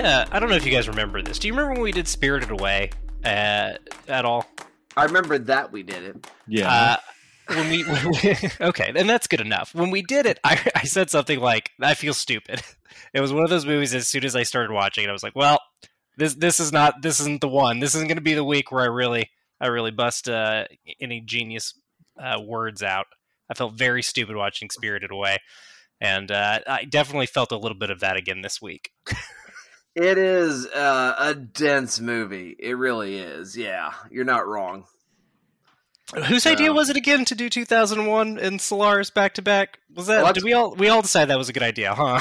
uh, I don't know if you guys remember this. Do you remember when we did Spirited Away uh, at all? I remember that we did it. Yeah. Uh, when we, when we okay, and that's good enough. When we did it, I, I said something like, "I feel stupid." It was one of those movies. As soon as I started watching it, I was like, "Well, this this is not this isn't the one. This isn't going to be the week where I really I really bust uh, any genius uh, words out." I felt very stupid watching Spirited Away, and uh, I definitely felt a little bit of that again this week. It is uh, a dense movie. It really is. Yeah, you're not wrong. Whose idea Um, was it again to do 2001 and Solaris back to back? Was that? Well, did we all we all decide that was a good idea, huh?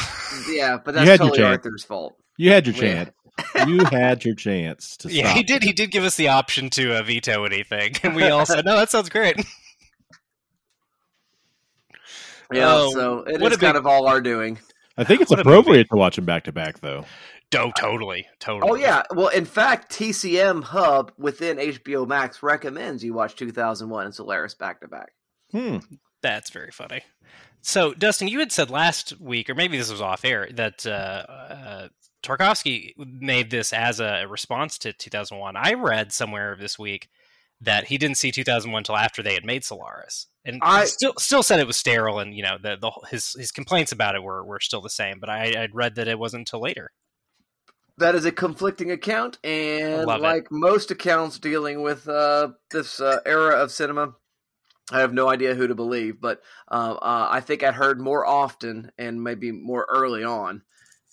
Yeah, but You that's had your totally chance. Arthur's fault. you had your Yeah. chance. you had your chance to Yeah, stop. he did. He did give us the option to uh, veto anything, and we all said, "No, that sounds great." Yeah, Oh, so it is what is a big- kind of all our doing. I think it's What appropriate to watch them back to back, though. Oh, totally, totally. Oh yeah, well, in fact, TCM Hub within HBO Max recommends you watch 2001 and Solaris back to back. Hmm. that's very funny. So, Dustin, you had said last week, or maybe this was off air, that uh, uh, Tarkovsky made this as a response to 2001. I read somewhere this week that he didn't see 2001 until after they had made Solaris, and I- he still still said it was sterile, and you know the, the his his complaints about it were were still the same. But I, I'd read that it wasn't until later. That is a conflicting account, and Love it. like most accounts dealing with uh, this uh, era of cinema, I have no idea who to believe. But uh, uh, I think I'd heard more often and maybe more early on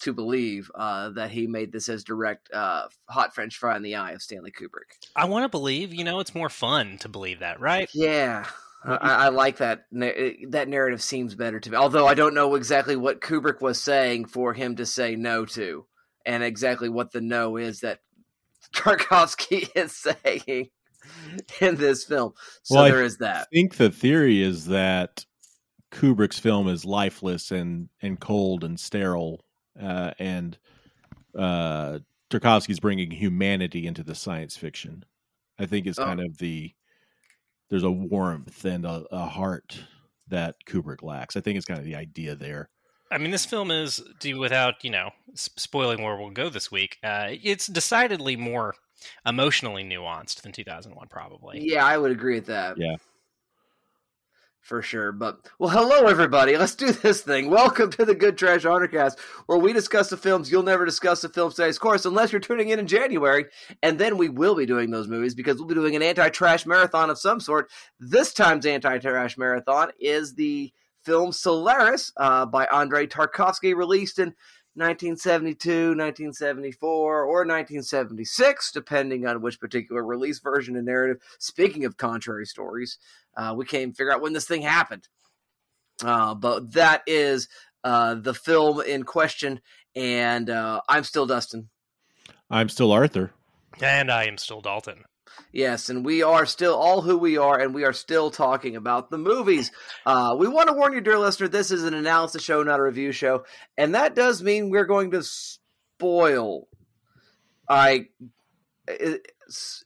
to believe uh, that he made this as direct uh, hot French fry in the eye of Stanley Kubrick. I want to believe, you know, it's more fun to believe that, right? Yeah. I, I like that. That narrative seems better to me. Although I don't know exactly what Kubrick was saying for him to say no to, and exactly what the no is that Tarkovsky is saying in this film. So Well, there is that. I think the theory is that Kubrick's film is lifeless and and cold and sterile, uh, and uh, Tarkovsky's bringing humanity into the science fiction. I think it's Oh. kind of the there's a warmth and a, a heart that Kubrick lacks. I think it's kind of the idea there. I mean, this film is, do without you know spoiling where we'll go this week. Uh, it's decidedly more emotionally nuanced than 2001, probably. Yeah, I would agree with that. Yeah. For sure. But, well, hello, everybody. Let's do this thing. Welcome to the Good Trash Honorcast, where we discuss the films you'll never discuss the films today's course unless you're tuning in in January. And then we will be doing those movies because we'll be doing an anti trash marathon of some sort. This time's anti trash marathon is the film Solaris uh, by Andrei Tarkovsky, released in 1972, 1974, or 1976, depending on which particular release version and narrative. Speaking of contrary stories, uh, we can't even figure out when this thing happened. Uh, but that is uh, the film in question, and uh, I'm still Dustin. I'm still Arthur. And I am still Dalton. Yes, and we are still all who we are, and we are still talking about the movies. Uh, we want to warn you, dear listener, this is an analysis show, not a review show, and that does mean we're going to spoil. I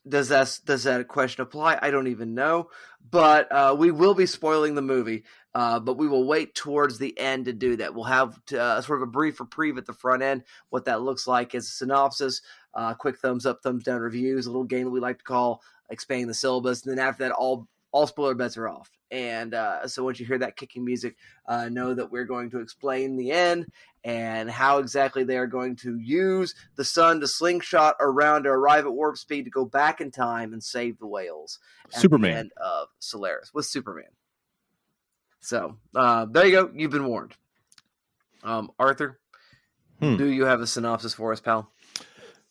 does that does that question apply? I don't even know, but uh, we will be spoiling the movie. Uh, but we will wait towards the end to do that. We'll have to, uh, sort of a brief reprieve at the front end, what that looks like is a synopsis, uh, quick thumbs up, thumbs down reviews, a little game that we like to call expanding the syllabus, and then after that, all all spoiler bets are off. And uh, so once you hear that kicking music, uh, know that we're going to explain the end and how exactly they are going to use the sun to slingshot around to arrive at warp speed to go back in time and save the whales. at the Superman. end of Solaris with Superman. So uh, there you go. You've been warned. Um, Arthur, Hmm. do you have a synopsis for us, pal?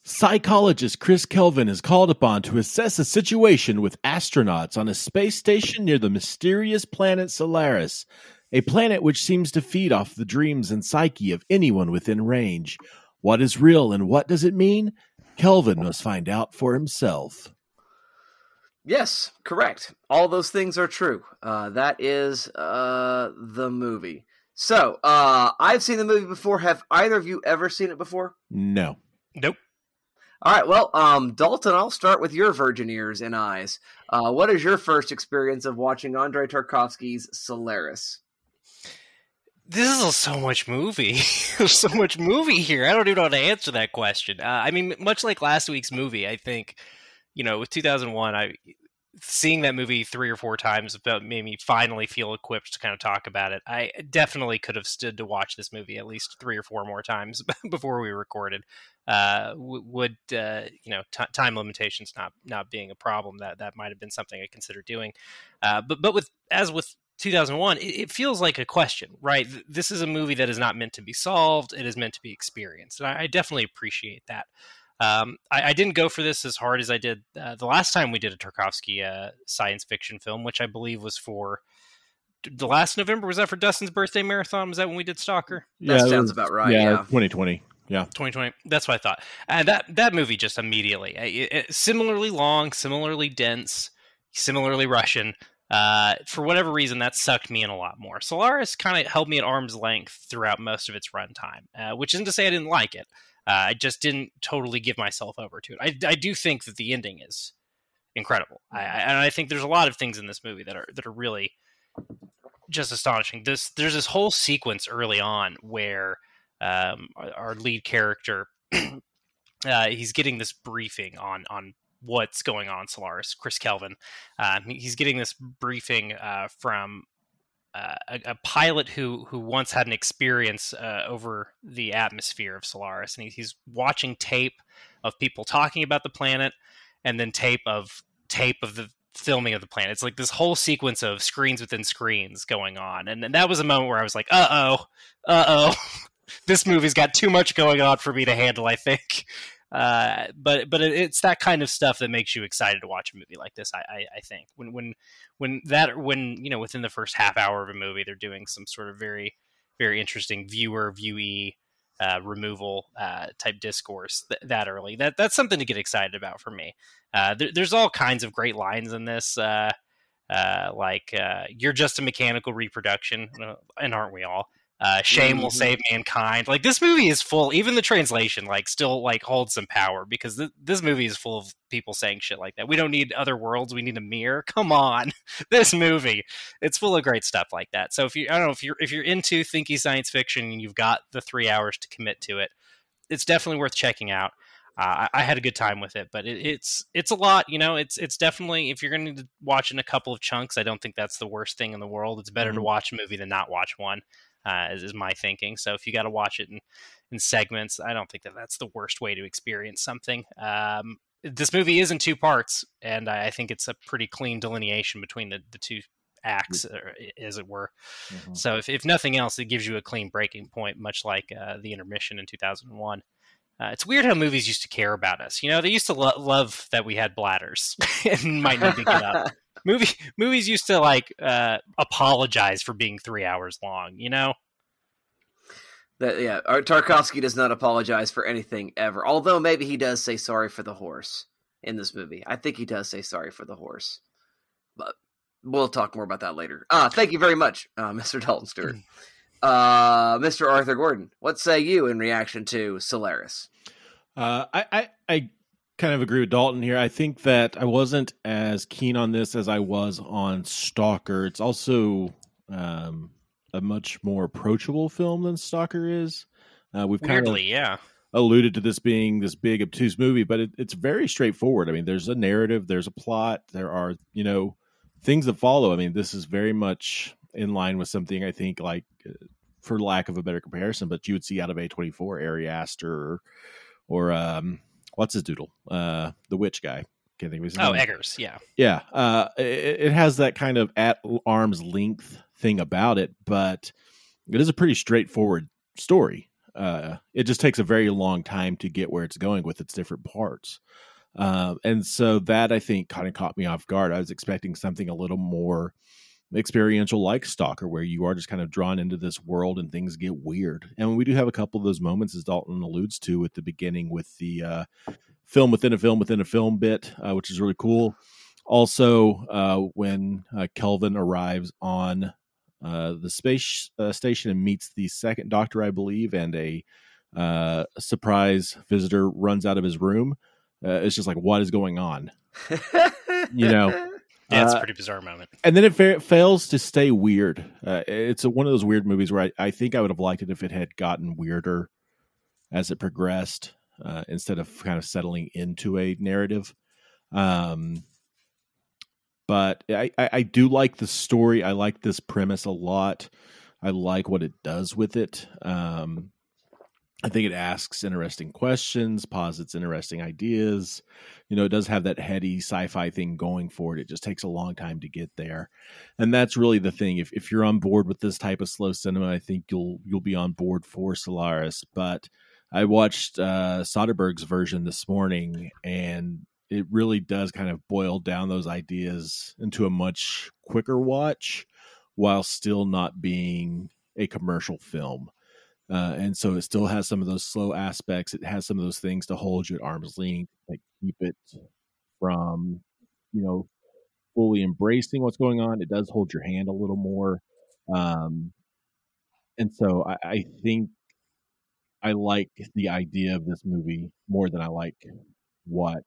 Psychologist Chris Kelvin is called upon to assess a situation with astronauts on a space station near the mysterious planet Solaris, a planet which seems to feed off the dreams and psyche of anyone within range. What is real and what does it mean? Kelvin must find out for himself. Yes, correct. All those things are true. Uh, that is uh, the movie. So uh, I've seen the movie before. Have either of you ever seen it before? No. Nope. All right. Well, um, Dalton, I'll start with your virgin ears and eyes. Uh, what is your first experience of watching Andrei Tarkovsky's Solaris? this is so much movie. There's so much movie here. I don't even know how to answer that question. Uh, I mean, much like last week's movie, I think, you know, with 2001, I seeing that movie three or four times made me finally feel equipped to kind of talk about it. I definitely could have stood to watch this movie at least three or four more times before we recorded. Uh, would uh, you know t- time limitations not not being a problem that that might have been something I considered doing. Uh, but but with as with 2001, it, feels like a question, right? This is a movie that is not meant to be solved; it is meant to be experienced, and I, I definitely appreciate that. Um, I, I, didn't go for this as hard as I did uh, the last time we did a Tarkovsky uh, science fiction film, which I believe was for the last November. Was that for Dustin's birthday marathon? Was that when we did Stalker? Yeah, that sounds was, about right. Yeah, yeah, 2020. Yeah, 2020. That's what I thought. And that that movie just immediately, it, it, similarly long, similarly dense, similarly Russian. Uh, for whatever reason, that sucked me in a lot more. Solaris kind of held me at arm's length throughout most of its runtime, uh, which isn't to say I didn't like it. Uh, I just didn't totally give myself over to it. I, I do think that the ending is incredible, I, and I think there's a lot of things in this movie that are that are really just astonishing. This there's this whole sequence early on where um, our, our, lead character uh, he's getting this briefing on on what's going on Solaris. Chris Kelvin, uh, he's getting this briefing uh, from uh, a, a, pilot who who once had an experience uh, over the atmosphere of Solaris, and he, he's watching tape of people talking about the planet, and then tape of tape of the filming of the planet. It's like this whole sequence of screens within screens going on, and, and that was a moment where I was like, "Uh oh, uh oh, this movie's got too much going on for me to handle." I think. Uh, but but it's that kind of stuff that makes you excited to watch a movie like this. I, I, I think when when when that when you know within the first half hour of a movie they're doing some sort of very very interesting viewer viewee uh, removal uh, type discourse th- that early. That that's something to get excited about for me. Uh, there, there's all kinds of great lines in this, uh, uh, like uh, "You're just a mechanical reproduction," and aren't we all? Uh, shame mm-hmm. will save mankind like this movie is full even the translation like still like holds some power because th- this movie is full of people saying shit like that we don't need other worlds we need a mirror come on this movie it's full of great stuff like that so if you i don't know if you're if you're into thinky science fiction and you've got the three hours to commit to it it's definitely worth checking out uh, I, I, had a good time with it, but it, it's it's a lot. You know, it's it's definitely if you're going to watch in a couple of chunks, I don't think that's the worst thing in the world. It's better mm-hmm. to watch a movie than not watch one uh, is, is my thinking. So if you got to watch it in, in segments, I don't think that that's the worst way to experience something. Um, this movie is in two parts, and I, I think it's a pretty clean delineation between the, the two acts, as it were. Mm-hmm. So if, if nothing else, it gives you a clean breaking point, much like uh, the intermission in 2001. Uh, it's weird how movies used to care about us. You know, they used to lo- love that we had bladders and might need to get up. movie movies used to like uh, apologize for being three hours long. You know. That yeah, Tarkovsky does not apologize for anything ever. Although maybe he does say sorry for the horse in this movie. I think he does say sorry for the horse, but we'll talk more about that later. Ah, thank you very much, uh, Mr. Dalton Stewart. Uh, Mr. Arthur Gordon, what say you in reaction to Solaris? Uh, I, I, I kind of agree with Dalton here. I think that I wasn't as keen on this as I was on Stalker. It's also um, a much more approachable film than Stalker is. Uh, we've kind of yeah alluded to this being this big obtuse movie, but it, it's very straightforward. I mean, there's a narrative, there's a plot, there are you know things that follow. I mean, this is very much in line with something I think like. Uh, for lack of a better comparison, but you would see out of A24, Ari Aster, or, or um, what's his doodle? Uh, the witch guy. Can't think of his oh, name. Oh, Eggers. Yeah. Yeah. Uh, it, it, has that kind of at arm's length thing about it, but it is a pretty straightforward story. Uh, it just takes a very long time to get where it's going with its different parts. Uh, and so that I think kind of caught me off guard. I was expecting something a little more experiential like Stalker, where you are just kind of drawn into this world and things get weird. And we do have a couple of those moments, as Dalton alludes to at the beginning with the uh, film within a film within a film bit, uh, which is really cool. Also, uh, when uh, Kelvin arrives on uh, the space uh, station and meets the second doctor, I believe, and a surprise visitor runs out of his room, it's just like, what is going on? you know Yeah, it's a Uh, pretty bizarre moment. and then it, fa- fails to stay weird. Uh, it's a, one of those weird movies where I, I think I would have liked it if it had gotten weirder as it progressed, uh, instead of kind of settling into a narrative. Um, but I, I, I do like the story. I like this premise a lot. I like what it does with it. Um, I think it asks interesting questions, posits interesting ideas. You know, it does have that heady sci-fi thing going for it. It just takes a long time to get there, and that's really the thing. If if you're on board with this type of slow cinema, I think you'll you'll be on board for Solaris. But I watched uh, Soderbergh's version this morning, and it really does kind of boil down those ideas into a much quicker watch, while still not being a commercial film. Uh, and so it still has some of those slow aspects. It has some of those things to hold you at arm's length, like keep it from, you know, fully embracing what's going on. It does hold your hand a little more. Um, and so I, I think I like the idea of this movie more than I like what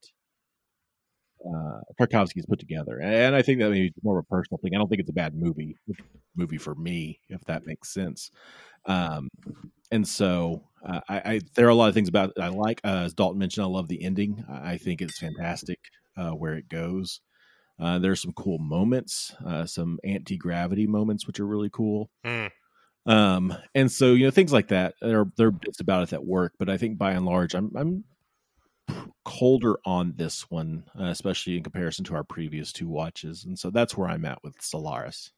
uh, Tarkovsky's put together. And I think that maybe it's more of a personal thing. I don't think it's a bad movie, movie for me, if that makes sense. Um, and so uh, I, I, there are a lot of things about it I like. Uh, as Dalton mentioned, I love the ending. I, think it's fantastic uh, where it goes. Uh, there's some cool moments, uh, some anti gravity moments, which are really cool. Hmm. Um, and so you know things like that. There are there are bits about it that work, but I think by and large, I'm I'm colder on this one, uh, especially in comparison to our previous two watches, and so that's where I'm at with Solaris.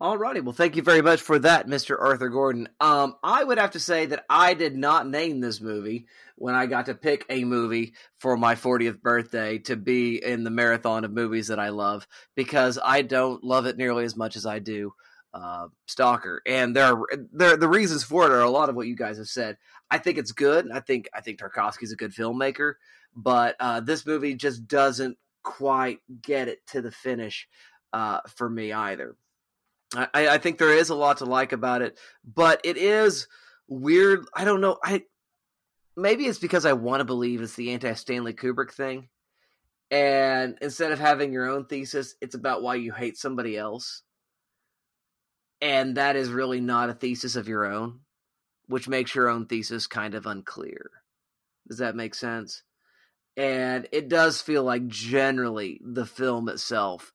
Alrighty, well, thank you very much for that, Mr. Arthur Gordon. Um, I would have to say that I did not name this movie when I got to pick a movie for my 40th birthday to be in the marathon of movies that I love because I don't love it nearly as much as I do uh, Stalker, and there are there the reasons for it are a lot of what you guys have said. I think it's good. I think I think Tarkovsky's a good filmmaker, but uh, this movie just doesn't quite get it to the finish uh, for me either. I, I think there is a lot to like about it, but it is weird. I don't know. I maybe it's because I want to believe it's the anti Stanley Kubrick thing, and instead of having your own thesis, it's about why you hate somebody else, and that is really not a thesis of your own, which makes your own thesis kind of unclear. Does that make sense? And it does feel like generally the film itself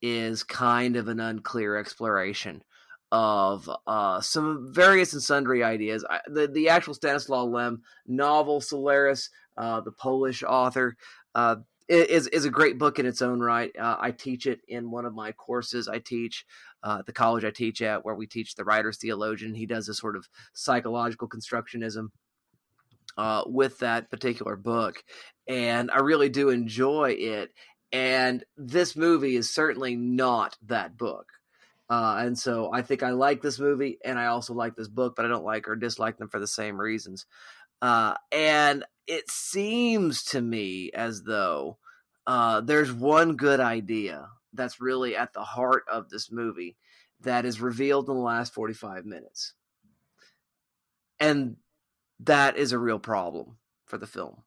is kind of an unclear exploration of uh, some various and sundry ideas. I, the the actual Stanislaw Lem novel Solaris, uh, the Polish author, uh, is is a great book in its own right. Uh, I teach it in one of my courses. I teach uh, the college I teach at, where we teach the writer's theologian. He does a sort of psychological constructionism. Uh, with that particular book, and I really do enjoy it and this movie is certainly not that book. Uh, and so I think I like this movie, and I also like this book, but I don't like or dislike them for the same reasons. Uh, and it seems to me as though uh, there's one good idea that's really at the heart of this movie that is revealed in the last 45 minutes. And that is a real problem for the film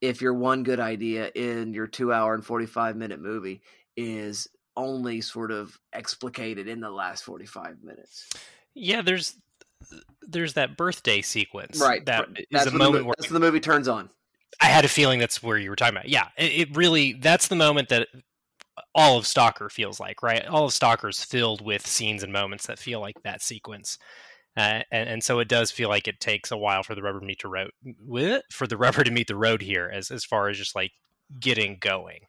if your one good idea in your two hour and 45 minute movie is only sort of explicated in the last 45 minutes. Yeah, there's there's that birthday sequence. Right. That that's is a moment the, where that's the movie turns on. I had a feeling that's where you were talking about. Yeah, it, it really that's the moment that all of Stalker feels like, right? All of Stalker's filled with scenes and moments that feel like that sequence. Uh, and, and so it does feel like it takes a while for the rubber to meet the road for the rubber to meet the road here as as far as just like getting going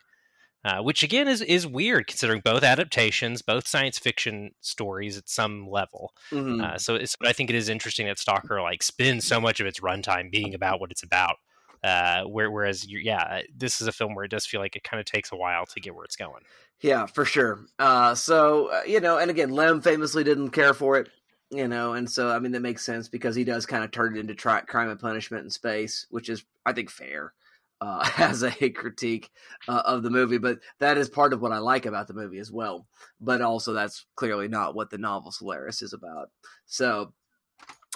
uh, which again is is weird considering both adaptations both science fiction stories at some level Mhm. uh, so it's but i think it is interesting that stalker like spends so much of its runtime being about what it's about uh, where, whereas you, yeah this is a film where it does feel like it kind of takes a while to get where it's going Yeah, for sure. Uh, so uh, you know, and again, Lem famously didn't care for it. You know, and so I mean that makes sense because he does kind of turn it into tri- crime and punishment in space, which is I think fair uh, as a critique uh, of the movie. But that is part of what I like about the movie as well. But also, that's clearly not what the novel Solaris is about. So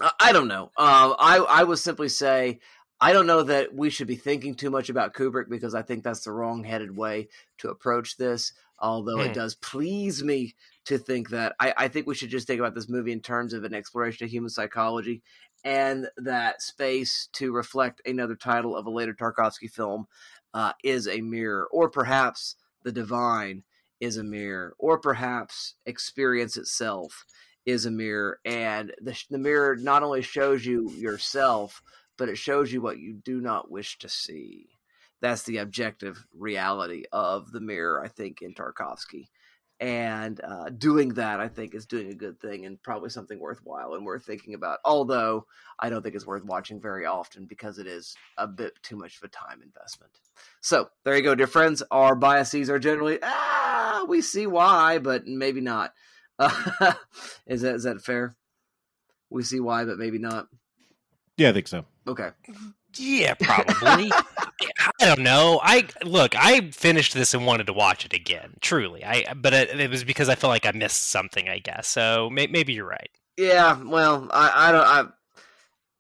I, I don't know. Uh, I I would simply say I don't know that we should be thinking too much about Kubrick because I think that's the wrong headed way to approach this. Although it Hmm. does please me to think that I, I think we should just think about this movie in terms of an exploration of human psychology and that space to reflect another title of a later Tarkovsky film uh, is a mirror, or perhaps the divine is a mirror, or perhaps experience itself is a mirror, and the, the mirror not only shows you yourself, but it shows you what you do not wish to see. That's the objective reality of the mirror, I think, in Tarkovsky. And uh, doing that, I think, is doing a good thing and probably something worthwhile and worth thinking about. Although I don't think it's worth watching very often because it is a bit too much of a time investment. So there you go, dear friends. Our biases are generally ah, we see why, but maybe not. is that is that fair? We see why, but maybe not. Yeah, I think so. Okay. Yeah, probably. I don't know. I look. I finished this and wanted to watch it again. Truly, I. But it, it was because I felt like I missed something. I guess. So may, maybe you're right. Yeah, well, I, I don't,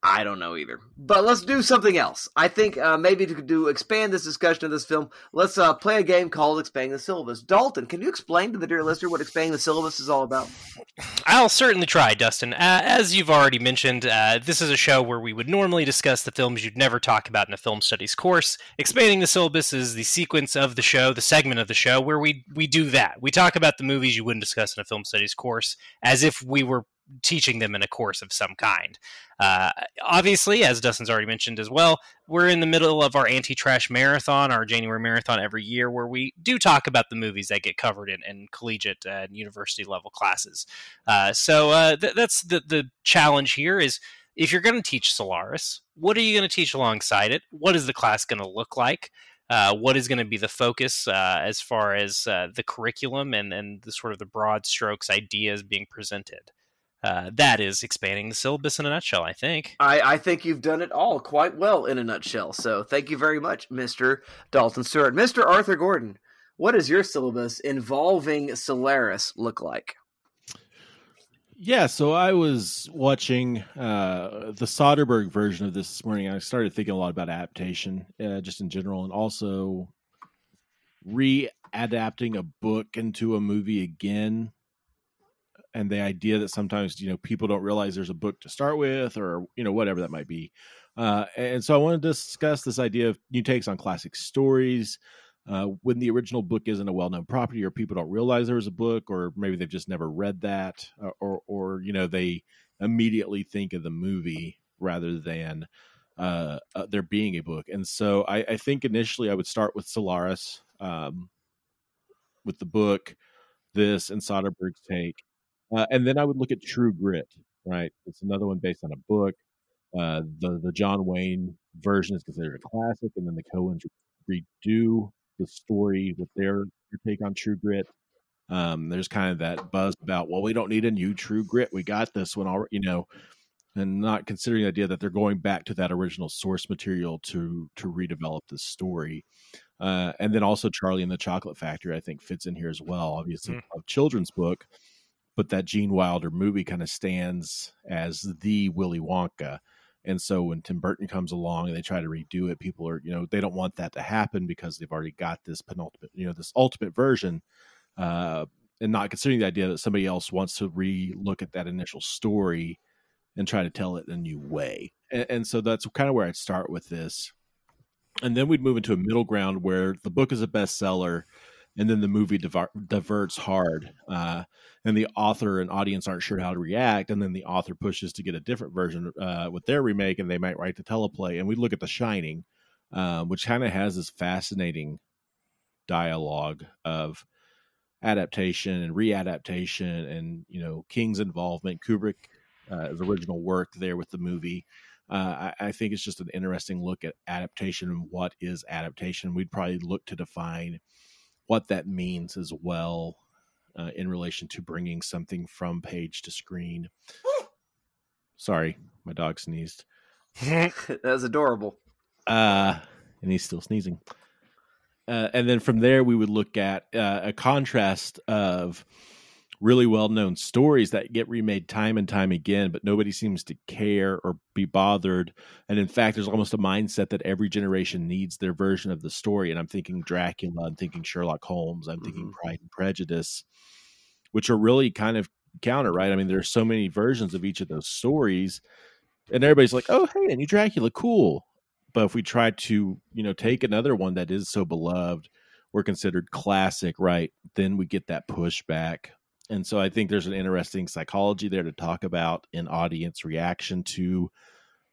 I, don't know either. But let's do something else. I think uh, maybe to do expand this discussion of this film, let's uh, play a game called Expanding the Syllabus. Dalton, can you explain to the dear listener what Expanding the Syllabus is all about? I'll certainly try, Dustin. Uh, as you've already mentioned, uh, this is a show where we would normally discuss the films you'd never talk about in a film studies course. Expanding the syllabus is the sequence of the show, the segment of the show where we we do that. We talk about the movies you wouldn't discuss in a film studies course as if we were teaching them in a course of some kind. Uh, obviously, as Dustin's already mentioned as well, we're in the middle of our anti-trash marathon, our January marathon every year, where we do talk about the movies that get covered in, in collegiate and university level classes. Uh, so uh, th- that's the the challenge here is if you're going to teach Solaris, what are you going to teach alongside it? What is the class going to look like? Uh, what is going to be the focus uh, as far as uh, the curriculum and, and the sort of the broad strokes ideas being presented? Uh, that is expanding the syllabus in a nutshell, I think. I, I think you've done it all quite well in a nutshell. So thank you very much, Mr. Dalton Stewart. Mr. Arthur Gordon, what does your syllabus involving Solaris look like? Yeah, so I was watching uh, the Soderbergh version of this this morning. I started thinking a lot about adaptation, uh, just in general, and also re adapting a book into a movie again. And the idea that sometimes you know people don't realize there's a book to start with, or you know whatever that might be. Uh, and so I want to discuss this idea of new takes on classic stories, uh, when the original book isn't a well-known property or people don't realize there was a book or maybe they've just never read that or or, or you know they immediately think of the movie rather than uh, uh, there being a book and so I, I think initially i would start with solaris um, with the book this and soderbergh's take uh, and then i would look at true grit right it's another one based on a book uh, the the john wayne version is considered a classic and then the coens redo the story with their, their take on True Grit. Um, there's kind of that buzz about, well, we don't need a new True Grit. We got this one already, you know, and not considering the idea that they're going back to that original source material to to redevelop the story. Uh, and then also Charlie and the Chocolate Factory, I think, fits in here as well. Obviously, Mm. a children's book, but that Gene Wilder movie kind of stands as the Willy Wonka. And so when Tim Burton comes along and they try to redo it, people are, you know, they don't want that to happen because they've already got this penultimate, you know, this ultimate version, uh, and not considering the idea that somebody else wants to re-look at that initial story and try to tell it in a new way. And, and so that's kind of where I'd start with this. And then we'd move into a middle ground where the book is a bestseller and then the movie diver- diverts hard uh, and the author and audience aren't sure how to react and then the author pushes to get a different version uh, with their remake and they might write the teleplay and we look at the shining um, which kind of has this fascinating dialogue of adaptation and readaptation and you know king's involvement. Kubrick uh, original work there with the movie uh, I, I think it's just an interesting look at adaptation and what is adaptation. We'd probably look to define what that means as well uh, in relation to bringing something from page to screen. Sorry, my dog sneezed. that was adorable. Uh, and he's still sneezing. Uh, and then from there, we would look at uh, a contrast of really well known stories that get remade time and time again, but nobody seems to care or be bothered. And in fact, there's almost a mindset that every generation needs their version of the story. And I'm thinking Dracula, I'm thinking Sherlock Holmes, I'm thinking mm-hmm. Pride and Prejudice, which are really kind of counter, right? I mean, there's so many versions of each of those stories, and everybody's like, "Oh, hey, a new Dracula, cool." But if we try to, you know, take another one that is so beloved, we're considered classic, right? Then we get that pushback. And so I think there's an interesting psychology there to talk about in audience reaction to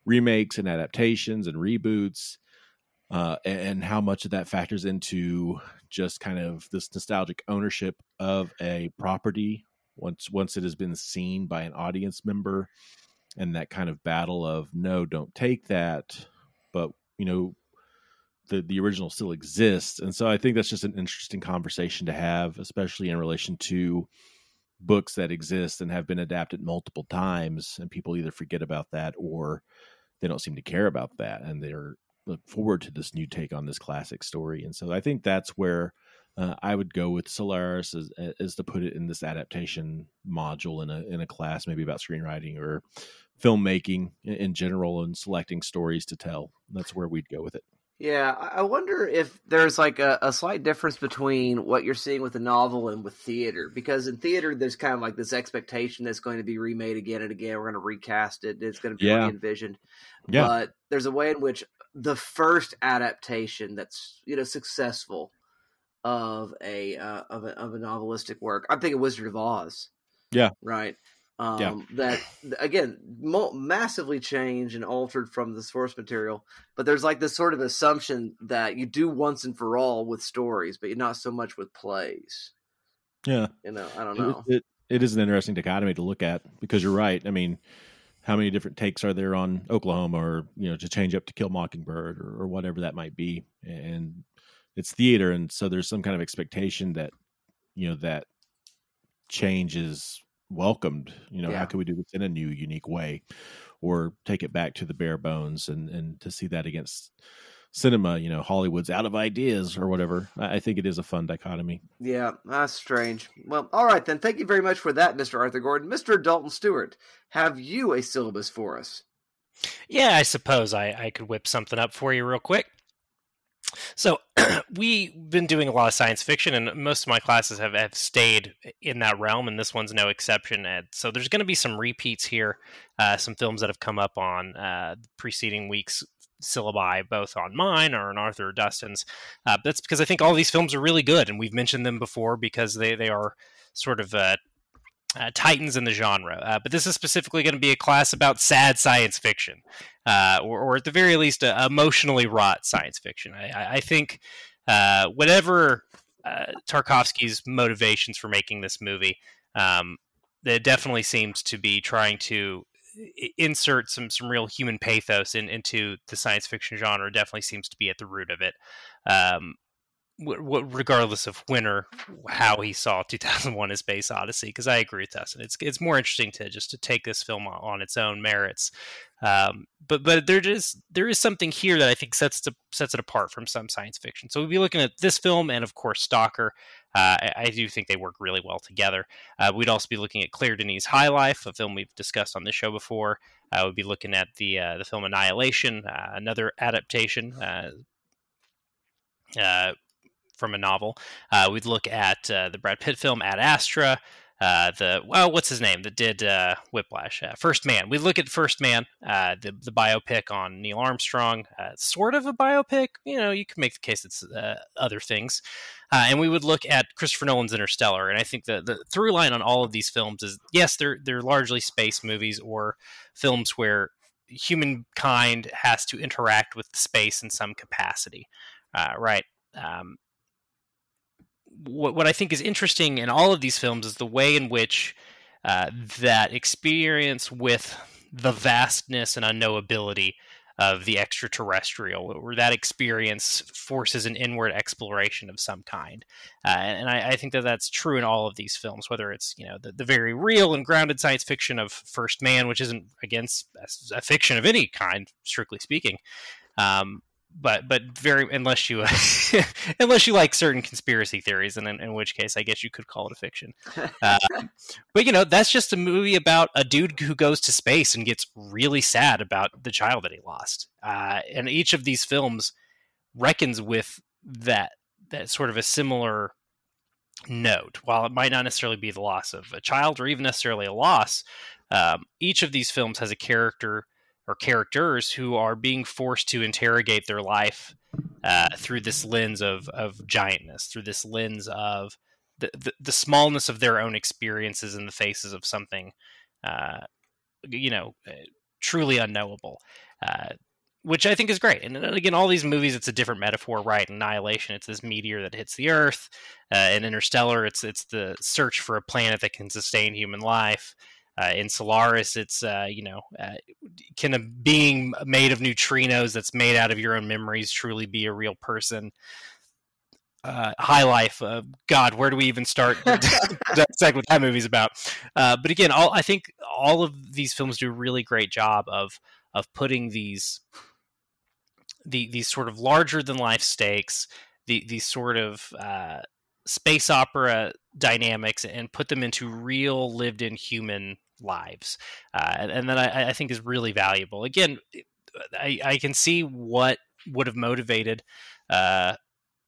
remakes and adaptations and reboots, uh, and how much of that factors into just kind of this nostalgic ownership of a property once once it has been seen by an audience member and that kind of battle of no don't take that but you know the the original still exists. And so i think that's just an interesting conversation to have especially in relation to books that exist and have been adapted multiple times and people either forget about that or they don't seem to care about that and they're look forward to this new take on this classic story and so i think that's where uh, I would go with Solaris as to put it in this adaptation module in a in a class, maybe about screenwriting or filmmaking in, in general, and selecting stories to tell. That's where we'd go with it. Yeah, I wonder if there's like a, a, slight difference between what you're seeing with the novel and with theater, because in theater there's kind of like this expectation that's going to be remade again and again. We're going to recast it. It's going to be yeah. re-envisioned. Yeah. But there's a way in which the first adaptation that's you know successful of a uh, of a of a novelistic work. I'm thinking Wizard of Oz. Yeah. Right. Um, yeah. That again, mo- massively changed and altered from the source material. But there's like this sort of assumption that you do once and for all with stories, but you're not so much with plays. Yeah. You know, I don't know. It, it, it is an interesting dichotomy to look at because you're right. I mean, how many different takes are there on Oklahoma or you know to change up to Kill Mockingbird or, or whatever that might be, and it's theater and so there's some kind of expectation that you know that change is welcomed you know yeah. how can we do this in a new unique way or take it back to the bare bones and and to see that against cinema you know hollywood's out of ideas or whatever. I think it is a fun dichotomy. Yeah that's strange. Well all right then. Thank you very much for that mr arthur gordon. Mr dalton stewart have you a syllabus for us? Yeah i suppose i i could whip something up for you real quick so we've been doing a lot of science fiction, and most of my classes have, have stayed in that realm, and this one's no exception. Ed. So there's going to be some repeats here, uh, some films that have come up on uh, preceding weeks syllabi, both on mine or on Arthur or Dustin's. Uh, that's because I think all these films are really good, and we've mentioned them before because they they are sort of uh, titans in the genre. Uh, but this is specifically going to be a class about sad science fiction, uh, or, or, at the very least, uh, emotionally wrought science fiction. I, I think uh, whatever uh, Tarkovsky's motivations for making this movie, um, it definitely seems to be trying to insert some some real human pathos in, into the science fiction genre. Definitely seems to be at the root of it. Um, regardless of when or how he saw 2001: A Space Odyssey, because I agree with Dustin. It's it's more interesting to just to take this film on its own merits. Um, but but there is there is something here that I think sets to, sets it apart from some science fiction. So we'll be looking at this film and of course Stalker. Uh, I, I, do think they work really well together. Uh, we'd also be looking at Claire Denis' High Life, a film we've discussed on this show before. Uh, we'd be looking at the uh, the film Annihilation, uh, another adaptation. Uh, uh from a novel. Uh, we'd look at uh, the Brad Pitt film Ad Astra. Uh, the well, what's his name that did uh, Whiplash? Uh, First Man. We look at First Man, uh, the the biopic on Neil Armstrong, sort of a biopic. You know, you can make the case it's other things. and we would look at Christopher Nolan's Interstellar, and I think the the through line on all of these films is yes, they're they're largely space movies or films where humankind has to interact with space in some capacity, right? Um, what, what I think is interesting in all of these films is the way in which uh, that experience with the vastness and unknowability of the extraterrestrial, or that experience forces an inward exploration of some kind. Uh, and I, I, think that that's true in all of these films, whether it's you know the, the very real and grounded science fiction of First Man, which isn't against a, fiction of any kind, strictly speaking, um, but but very unless you unless you like certain conspiracy theories, and in, in, which case I guess you could call it a fiction. Uh, but you know that's just a movie about a dude who goes to space and gets really sad about the child that he lost. Uh, and each of these films reckons with that that sort of a similar note. While it might not necessarily be the loss of a child or even necessarily a loss, um, each of these films has a character or characters who are being forced to interrogate their life uh, through this lens of of giantness, through this lens of the, the, the smallness of their own experiences in the faces of something, uh, you know, uh, truly unknowable. Uh, which I think is great. And again, all these movies, it's a different metaphor, right? Annihilation, it's this meteor that hits the Earth. Uh, in Interstellar, it's it's the search for a planet that can sustain human life. Uh, in Solaris, it's uh, you know, uh, can a being made of neutrinos that's made out of your own memories truly be a real person? Uh, high life, uh, God, where do we even start? What that movie's about. Uh, but again, all I think all of these films do a really great job of of putting these the these sort of larger than life stakes, the these sort of space opera dynamics, and put them into real lived in human lives, uh, and, and, that I, I, think is really valuable. Again, I, I can see what would have motivated uh,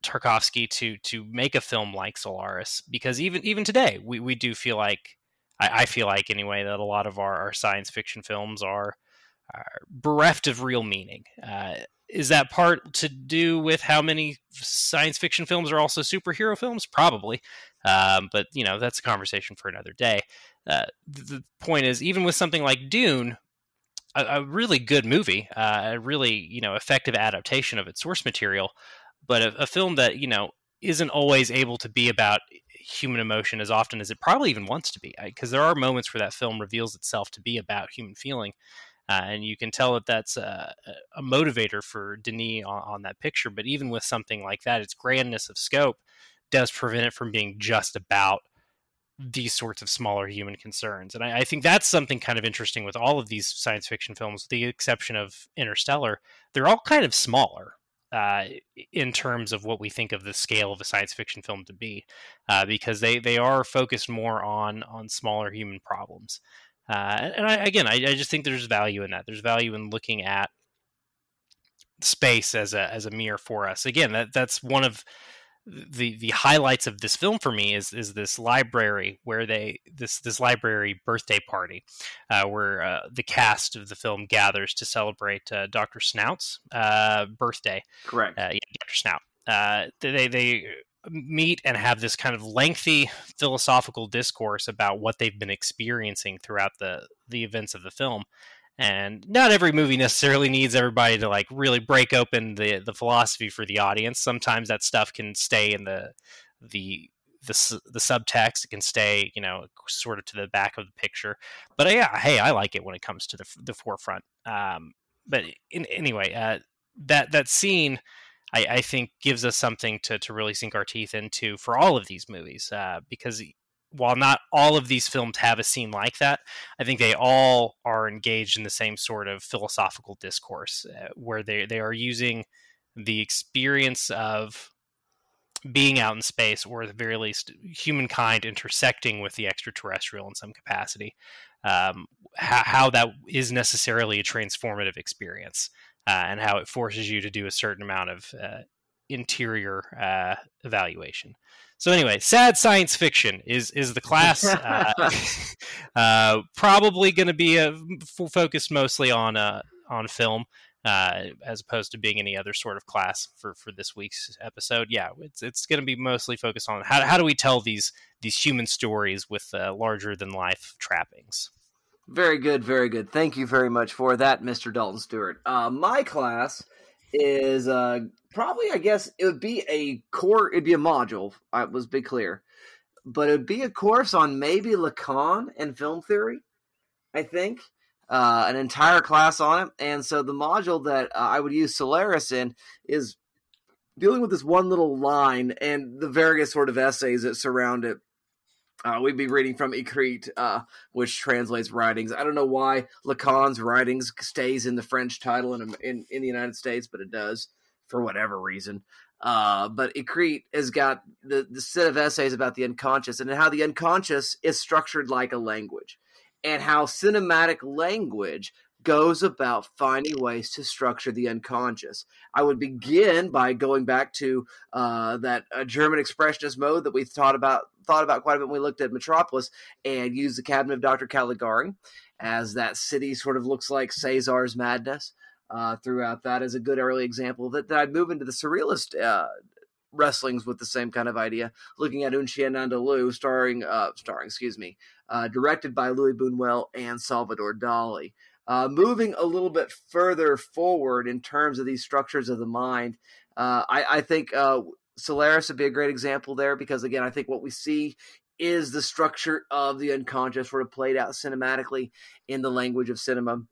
Tarkovsky to to make a film like Solaris because even even today we, we do feel like I, I feel like anyway that a lot of our, our science fiction films are, are bereft of real meaning. Uh, is that part to do with how many science fiction films are also superhero films? Probably, um, but you know that's a conversation for another day. Uh, the point is, even with something like Dune, a, a really good movie, uh, a really you know effective adaptation of its source material, but a, a film that you know isn't always able to be about human emotion as often as it probably even wants to be because there are moments where that film reveals itself to be about human feeling uh, and you can tell that that's a, a motivator for denis on, on, that picture but even with something like that its grandness of scope does prevent it from being just about these sorts of smaller human concerns. And I, I, think that's something kind of interesting with all of these science fiction films, with the exception of Interstellar. They're all kind of smaller uh, in terms of what we think of the scale of a science fiction film to be, uh, because they, they are focused more on on smaller human problems. Uh, and I, again, I, I just think there's value in that. There's value in looking at space as a as a mirror for us. Again, that that's one of the the highlights of this film for me is is this library where they this this library birthday party uh, where uh, the cast of the film gathers to celebrate uh, Dr. Snaut's uh, birthday. Correct. Uh, yeah, Dr. Snaut. Uh, they they meet and have this kind of lengthy philosophical discourse about what they've been experiencing throughout the the events of the film. And not every movie necessarily needs everybody to like really break open the the philosophy for the audience. Sometimes that stuff can stay in the the the, the subtext. It can stay you know sort of to the back of the picture. But yeah hey i like it when it comes to the, the forefront. Um, but in, anyway uh, that that scene I, I, think gives us something to, to really sink our teeth into for all of these movies uh, because while not all of these films have a scene like that, I think they all are engaged in the same sort of philosophical discourse uh, where they, they are using the experience of being out in space, or at the very least, humankind intersecting with the extraterrestrial in some capacity, um, how, how, that is necessarily a transformative experience, uh, and how it forces you to do a certain amount of uh, interior uh, evaluation. So anyway, sad science fiction is is the class. Uh, uh, probably going to be a, focused mostly on uh, on film. Uh, as opposed to being any other sort of class for, for this week's episode, yeah, it's it's going to be mostly focused on how, how do we tell these these human stories with uh, larger than life trappings. Very good, very good. Thank you very much for that, Mr. Dalton Stewart. Uh, my class is uh, probably, I guess, it would be a core. It'd be a module. I was be clear, but it would be a course on maybe Lacan and film theory. I think uh, an entire class on it, and so the module that uh, I would use Solaris in is dealing with this one little line and the various sort of essays that surround it. Uh, we'd be reading from Écrits, uh, which translates writings. I don't know why Lacan's writings stays in the French title in, in, in the United States, but it does. for whatever reason. Uh, but Écrits has got the, the set of essays about the unconscious and how the unconscious is structured like a language and how cinematic language goes about finding ways to structure the unconscious. I would begin by going back to uh, that uh, German expressionist mode that we thought about thought about quite a bit when we looked at Metropolis and use the cabinet of Dr. Caligari as that city sort of looks like Cesare's madness. Uh, throughout that as a good early example that, that I'd move into the surrealist uh, wrestlings with the same kind of idea, looking at Un Chien Andalou, starring, uh, starring, excuse me, uh, directed by Louis Buñuel and Salvador Dali. Uh, moving a little bit further forward in terms of these structures of the mind, uh, I, I, think uh, Solaris would be a great example there because, again, I think what we see is the structure of the unconscious sort of played out cinematically in the language of cinema.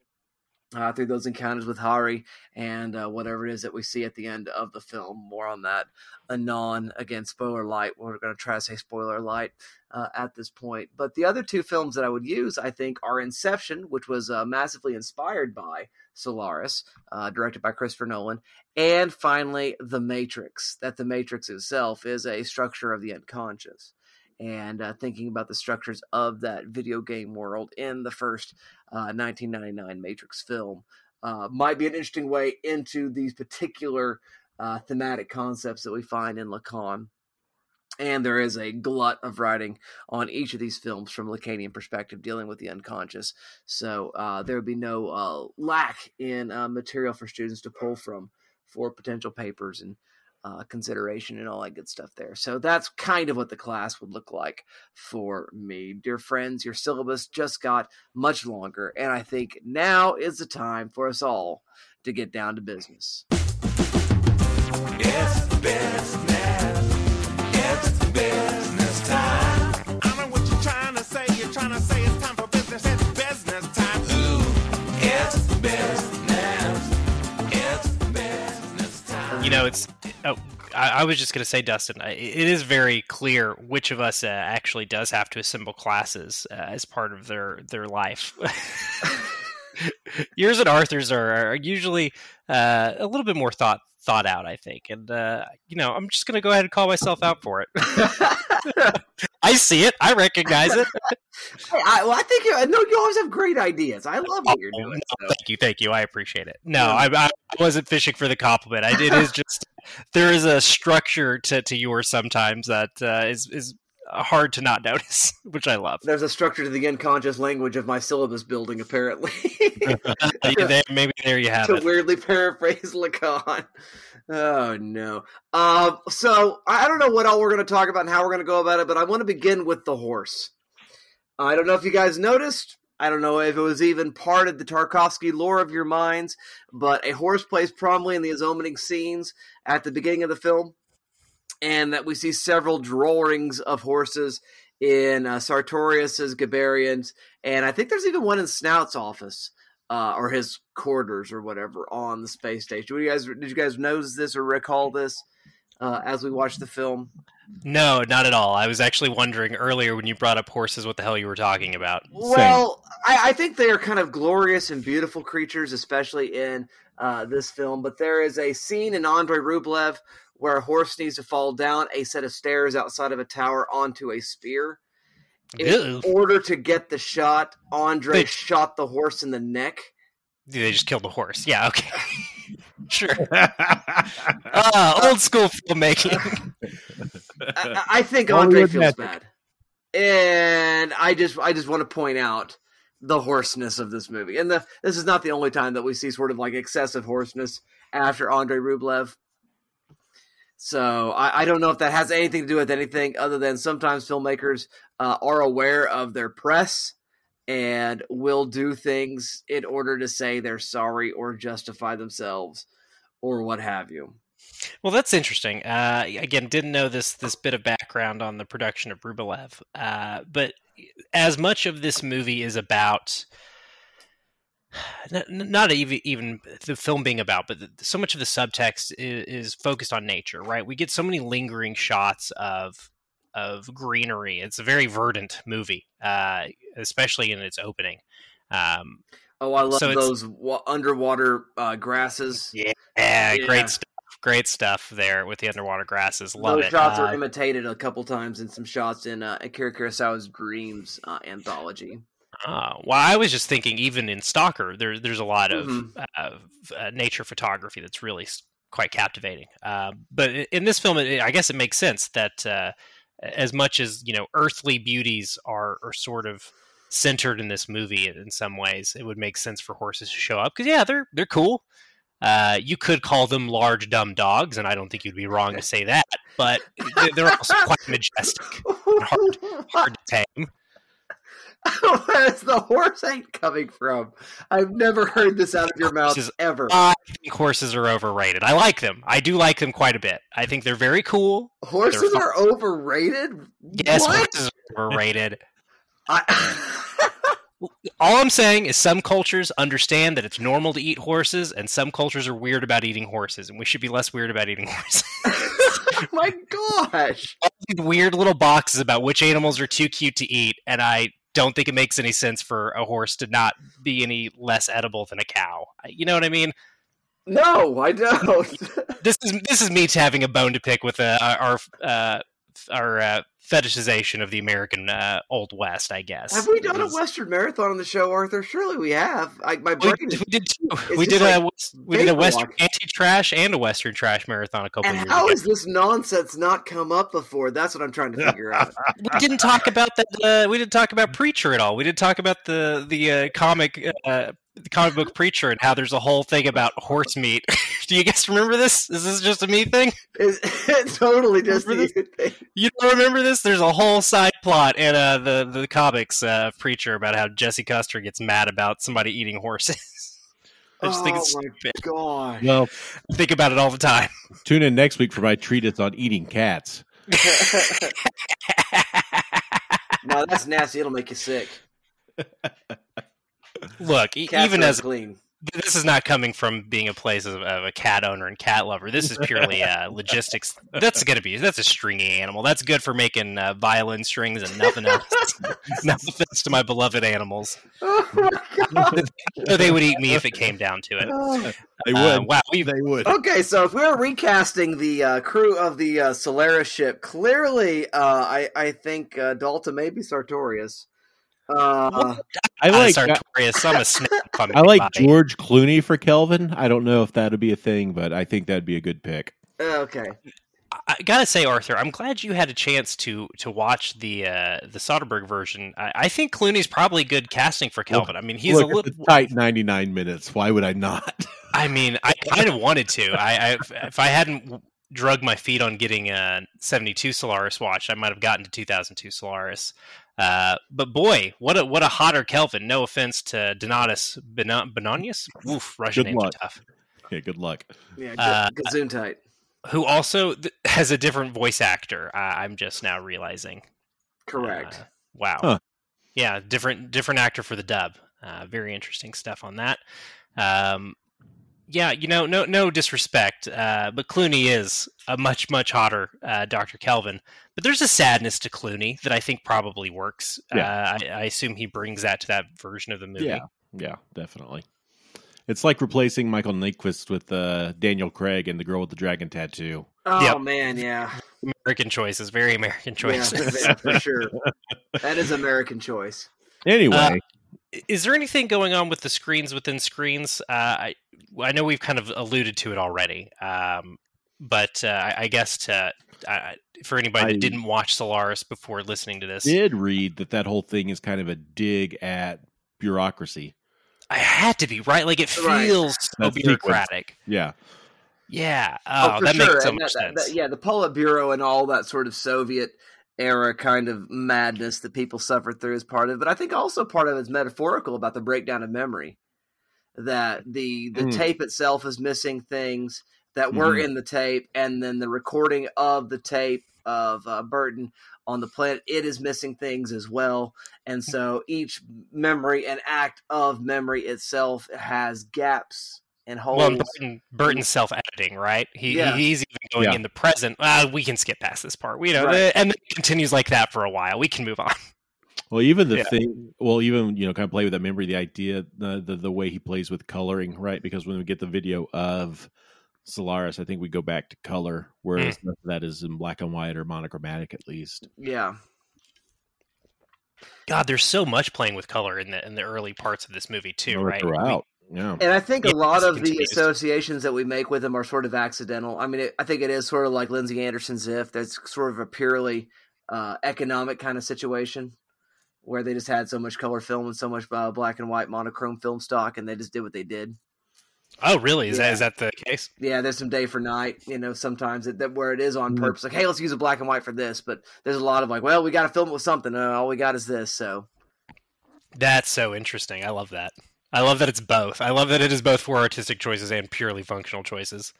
Uh, through those encounters with Hari and uh, whatever it is that we see at the end of the film. More on that anon. Again, spoiler light. We're going to try to say spoiler light uh, at this point. But the other two films that I would use, I think, are Inception, which was uh, massively inspired by Solaris, uh, directed by Christopher Nolan, and finally The Matrix. That The Matrix itself is a structure of the unconscious. And uh, thinking about the structures of that video game world in the first 1999 uh, Matrix film uh, might be an interesting way into these particular thematic concepts that we find in Lacan and there is a glut of writing on each of these films from a Lacanian perspective, dealing with the unconscious. So uh, there would be no uh, lack in uh, material for students to pull from for potential papers and uh, consideration and all that good stuff there. So that's kind of what the class would look like for me. Dear friends, your syllabus just got much longer, and I think now is the time for us all to get down to business. Yes, business It's business time. I know what you're trying to say. You're trying to say it's time for business. It's business time. Ooh, it's business. It's business time. You know, it's. Oh, I, I was just going to say, Dustin, it is very clear which of us uh, actually does have to assemble classes uh, as part of their their life. Yours and Arthur's are, are usually uh, a little bit more thought thought out, I think. And uh, you know, I'm just gonna go ahead and call myself out for it. I see it. I recognize it. hey, I, well, I think you, no, you always have great ideas. I love what you're oh, doing. No, so. Thank you, thank you. I appreciate it. No, I, I, wasn't fishing for the compliment. I, it is just there is a structure to, to yours sometimes that uh, is is hard to not notice, which I love. There's a structure to the unconscious language of my syllabus building, apparently. Maybe there you have to it. weirdly paraphrase Lacan. Oh no. Uh, so I don't know what all we're going to talk about and how we're going to go about it, but I want to begin with the horse. I don't know if you guys noticed. I don't know if it was even part of the Tarkovsky lore of your minds, but a horse plays prominently in the opening scenes at the beginning of the film and that we see several drawings of horses in uh, Sartorius's Gibarian's, and I think there's even one in Snaut's office uh, or his quarters or whatever on the space station. What you guys did you guys notice this or recall this uh, as we watched the film? No, not at all. I was actually wondering earlier when you brought up horses, what the hell you were talking about. Well, I, I, think they are kind of glorious and beautiful creatures, especially in uh, this film. But there is a scene in Andrei Rublev where a horse needs to fall down a set of stairs outside of a tower onto a spear. In Ew. order to get the shot, Andrei they, shot the horse in the neck. They just killed the horse. Yeah, okay. sure. uh, old school filmmaking. I, I think Andrei feels bad. And I just I just want to point out the horseness of this movie. And the this is not the only time that we see sort of like excessive horseness after Andrei Rublev. So I, I, don't know if that has anything to do with anything other than sometimes filmmakers uh, are aware of their press and will do things in order to say they're sorry or justify themselves or what have you. Well, that's interesting. Uh, again, didn't know this this bit of background on the production of Rublev, uh, but as much of this movie is about not even even the film being about, but so much of the subtext is, is, focused on nature, right? We get so many lingering shots of of greenery. It's a very verdant movie, uh, especially in its opening. Um, oh, I love so those underwater uh, grasses. Yeah, yeah, great stuff. great stuff there with the underwater grasses. Love Those it. shots Uh, are imitated a couple times in some shots in uh, Akira Kurosawa's Dreams uh, anthology. Uh, well, I was just thinking, even in Stalker, there, there's a lot of Mhm. uh, f- uh, nature photography that's really quite captivating. Uh, but in this film, it, I guess it makes sense that uh, as much as you know, earthly beauties are, are sort of centered in this movie in some ways, it would make sense for horses to show up because yeah, they're they're cool. Uh, you could call them large, dumb dogs, and I don't think you'd be wrong to say that. But they- they're also quite majestic, hard- hard to tame. Where's the horse ain't coming from? I've never heard this out of your mouth Horses- ever. I think horses are overrated. I like them. I do like them quite a bit. I think they're very cool. Horses they're overrated. Yes, What? horses are overrated. I... All I'm saying is some cultures understand that it's normal to eat horses, and some cultures are weird about eating horses, and we should be less weird about eating horses. oh my gosh! These weird little boxes about which animals are too cute to eat, and I don't think it makes any sense for a horse to not be any less edible than a cow. You know what I mean? No, I don't. This is this is me having a bone to pick with uh, our uh, our uh, fetishization of the American uh, Old West, I guess. have we done a Western marathon on the show, Arthur? Surely we have. I, my We, brain we is. did two. We did like a we did a Western anti trash and a Western trash marathon a couple And years how ago. has this nonsense not come up before? That's what I'm trying to figure out. we didn't talk about the. Uh, we didn't talk about Preacher at all. We didn't talk about the the uh, comic uh, the comic book Preacher and how there's a whole thing about horse meat. Do you guys remember this? Is this just a me thing? It's, it's totally just the thing. You don't remember this? There's a whole side plot in uh, the the comics uh, of Preacher about how Jesse Custer gets mad about somebody eating horses. I just think it's Oh my stupid. gosh. Well, I think about it all the time. tune in next week for my treatise on eating cats. no, that's nasty. It'll make you sick. Look, Cats even are as clean. This is not coming from being a place of, of a cat owner and cat lover. This is purely uh, logistics. That's gonna be that's a stringy animal. That's good for making uh, violin strings and nothing else. no offense to my beloved animals, Oh my god. so they would eat me if it came down to it. Oh. They Uh, would. wow, we they would. Okay, so if we were recasting the uh, crew of the uh, Solaris ship, clearly, uh, I I think uh, Dalton may be Sartorius. Uh, I I like Sartorius. I'm a snap. I'm I like anybody. George Clooney for Kelvin. I don't know if that'd be a thing, but I think that'd be a good pick. okay, I gotta say, Arthur, I'm glad you had a chance to to watch the uh, the Soderbergh version. I, I think Clooney's probably good casting for Kelvin. I mean, he's Look, a little. it's a tight 99 minutes. Why would I not? I mean, I kind of wanted to. I, I if I hadn't drug my feet on getting a 72 Solaris watch, I might have gotten to 2002 Solaris. Uh, but boy, what a what a hotter Kelvin. No offense to Donatas Benon- Oof, Russian Good names luck. are tough. okay, good luck. yeah, Uh, Gazoon tight. Who also th- has a different voice actor. Uh, I'm just now realizing. Correct. Uh, wow. Huh. Yeah, different different actor for the dub. Uh, very interesting stuff on that. Um, yeah, you know, no no disrespect, uh, but Clooney is a much much hotter uh, Dr. Kelvin. But there's a sadness to Clooney that I think probably works. Yeah. Uh, I, I assume he brings that to that version of the movie. Yeah, yeah, definitely. It's like replacing Michael Nyqvist with uh, Daniel Craig and the girl with the dragon tattoo. oh yep. man, yeah, American choices, very American choices. yeah, for sure. That is American choice. Anyway, Uh, is there anything going on with the screens within screens? Uh, I I know we've kind of alluded to it already, um, but uh, I, I guess to I for anybody I- that didn't watch Solaris before listening to this, did read that that whole thing is kind of a dig at bureaucracy. I had to be right. Like it Right. feels so That sequence. bureaucratic. Yeah, Yeah. Oh, for that sure. makes so And much that- that- sense. yeah, the Politburo and all that sort of Soviet era kind of madness that people suffered through is part of it. But I think also part of it is metaphorical about the breakdown of memory. That the the Mm. tape itself is missing things that were Mhm. in the tape, and then the recording of the tape of uh, Burton on the planet, it is missing things as well. And so each memory and act of memory itself has gaps and holes. Well, Burton, Burton's self-editing, right? He, Yeah. he he's even going Yeah. in the present. Uh, we can skip past this part. We know, Right. and then it continues like that for a while. We can move on. Well, even the Yeah. thing, well, even you know, kind of play with that memory, the idea, the, the the way he plays with coloring, right? Because when we get the video of Solaris, I think we go back to color, whereas mm. that is in black and white or monochromatic at least. Yeah. God, there's so much playing with color in the in the early parts of this movie too, right? Throughout. Yeah. And I think a lot of the associations that we make with them are sort of accidental. I mean, it, I think it is sort of like Lindsay Anderson's If. That's sort of a purely uh, economic kind of situation where they just had so much color film and so much uh, black and white monochrome film stock, and they just did what they did. Oh, really? Is yeah. that is that the case? Yeah, there's some day for night. You know, sometimes it, that where it is on mm-hmm. purpose. Like, hey, let's use a black and white for this. But there's a lot of like, well, we got to film it with something. Uh, all we got is this. So that's so interesting. I love that. I love that it's both. I love that it is both for artistic choices and purely functional choices.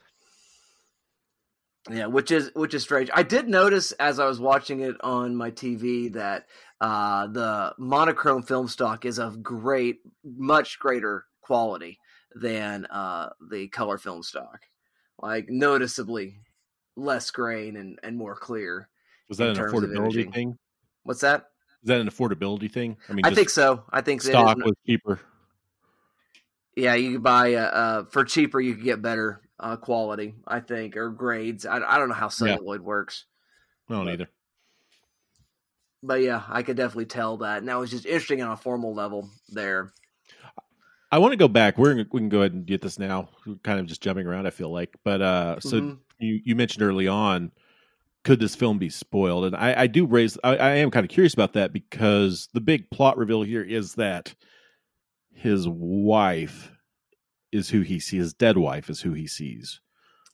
Yeah, which is which is strange. I did notice as I was watching it on my TV that uh, the monochrome film stock is of great, much greater quality than uh, the color film stock. Like noticeably less grain and, and more clear. Was that an affordability thing? What's that? Is that an affordability thing? I mean, I think so. I think stock was cheaper. Yeah, you could buy uh, uh, for cheaper. You could get better uh, quality, I think, or grades. I, I don't know how celluloid yeah. works. No, don't. But yeah, I could definitely tell that. And that was just interesting on a formal level there. I want to go back. We're we can go ahead and get this now. We're kind of just jumping around. I feel like, but uh, so mm-hmm. you you mentioned early on, could this film be spoiled? And I, I do raise. I, I am kind of curious about that because the big plot reveal here is that his wife is who he sees. His dead wife is who he sees.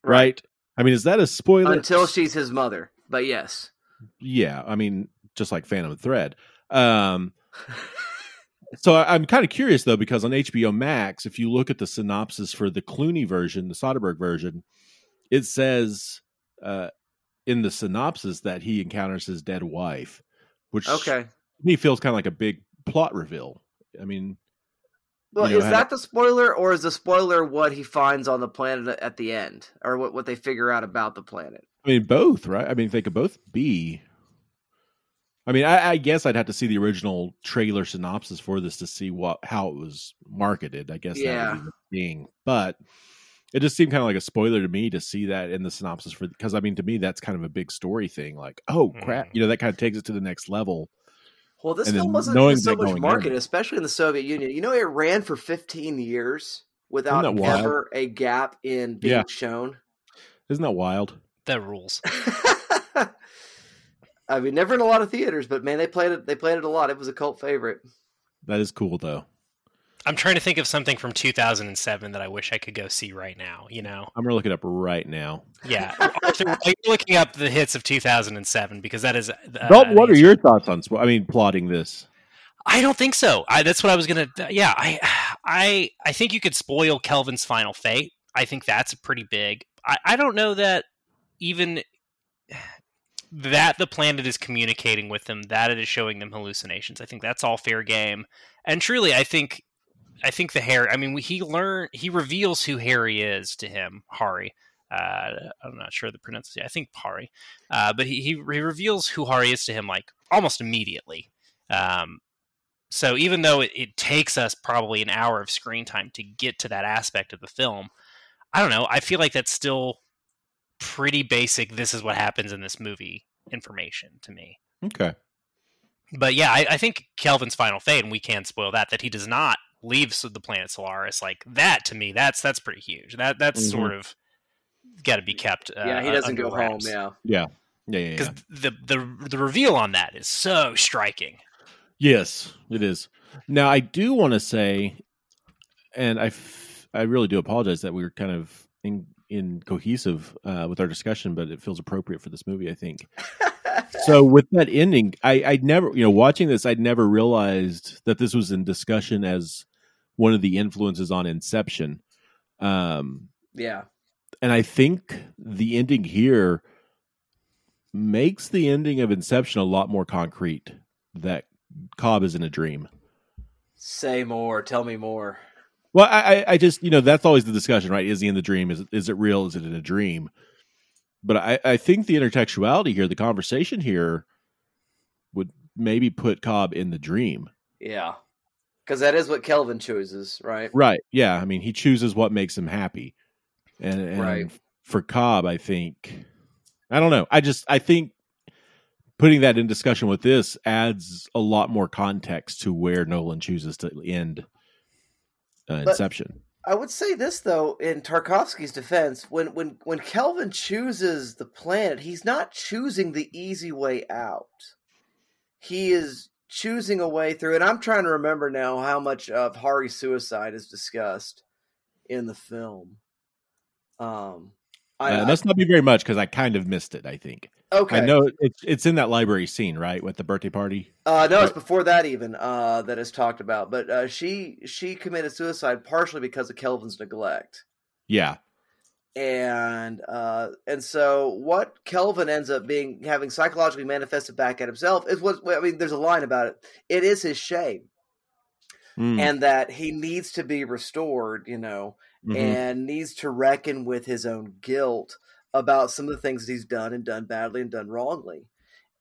Right. right? I mean, is that a spoiler? Until she's his mother, but yes. Yeah, I mean, just like Phantom Thread. Um, so I, am kind of curious though, because on HBO Max, if you look at the synopsis for the Clooney version, the Soderbergh version, it says uh, in the synopsis that he encounters his dead wife, which okay, me feels kind of like a big plot reveal. I mean, well, you know, is that the spoiler, or is the spoiler what he finds on the planet at the end, or what what they figure out about the planet? I mean, both, right? I mean, they could both be. I mean, I, I, guess I'd have to see the original trailer synopsis for this to see what how it was marketed. I guess yeah. that would be the thing, but it just seemed kind of like a spoiler to me to see that in the synopsis for because I mean, to me, that's kind of a big story thing. Like, oh crap, mm. you know, that kind of takes it to the next level. Well, this film wasn't so much marketed, in. especially in the Soviet Union. You know, it ran for 15 years without ever a gap in being yeah. shown. Isn't that wild? That rules. I mean, never in a lot of theaters, but man, they played it. They played it a lot. It was a cult favorite. That is cool, though. I'm trying to think of something from 2007 that I wish I could go see right now. You know, I'm gonna look it up right now. Yeah, Arthur, you're looking up the hits of 2007 because that is. Uh, Dalton, what are your thoughts on? I mean, plotting this. I don't think so. I, that's what I was gonna. Yeah, I, I, I think you could spoil Kelvin's final fate. I think that's pretty big. I, I don't know that even that the planet is communicating with them, that it is showing them hallucinations. I think that's all fair game. And truly, I think I think the Harry. I mean, he learn he reveals who Harry is to him, Harry. Uh, I'm not sure the pronunciation. I think Hari, uh, but he, he, he reveals who Hari is to him like almost immediately. Um, so even though it, it, takes us probably an hour of screen time to get to that aspect of the film, I don't know. I feel like that's still pretty basic. This is what happens in this movie information to me. Okay. But yeah, I, I think Kelvin's final fate, and we can't spoil that, that he does not leaves the planet Solaris, like that to me, that's that's pretty huge. That that's mm-hmm. sort of got to be kept. Uh, yeah, he doesn't go wraps. home. Yeah, yeah, yeah, Because yeah. the the the reveal on that is so striking. Yes, it is. Now I do want to say, and I, f- I really do apologize that we were kind of in in cohesive uh, with our discussion, but it feels appropriate for this movie. I think. so with that ending, I I never you know watching this, I'd never realized that this was in discussion as one of the influences on Inception. Um, yeah, and I think the ending here makes the ending of Inception a lot more concrete. That Cobb is in a dream. Say more. Tell me more. Well, I, I just you know that's always the discussion, right? Is he in the dream? Is is it real? Is it in a dream? But I, I think the intertextuality here, the conversation here, would maybe put Cobb in the dream. Yeah, because that is what Kelvin chooses, right? Right. Yeah. I mean, he chooses what makes him happy, and, and right. for Cobb, I think. I don't know. I just I think putting that in discussion with this adds a lot more context to where Nolan chooses to end uh, Inception. I would say this though, in Tarkovsky's defense, when when when Kelvin chooses the planet, he's not choosing the easy way out. He is choosing a way through. And I'm trying to remember now how much of Hari's suicide is discussed in the film. Um, I, uh, that's not be very much because I kind of missed it. I think okay. I know it's it's in that library scene, right, with the birthday party. Uh, no, it's before that even uh, that is talked about. But uh, she she committed suicide partially because of Kelvin's neglect. Yeah, and uh, and so what Kelvin ends up being having psychologically manifested back at himself is what I mean. There's a line about it. It is his shame, Mm, and that he needs to be restored. You know, mhm. and needs to reckon with his own guilt about some of the things that he's done and done badly and done wrongly.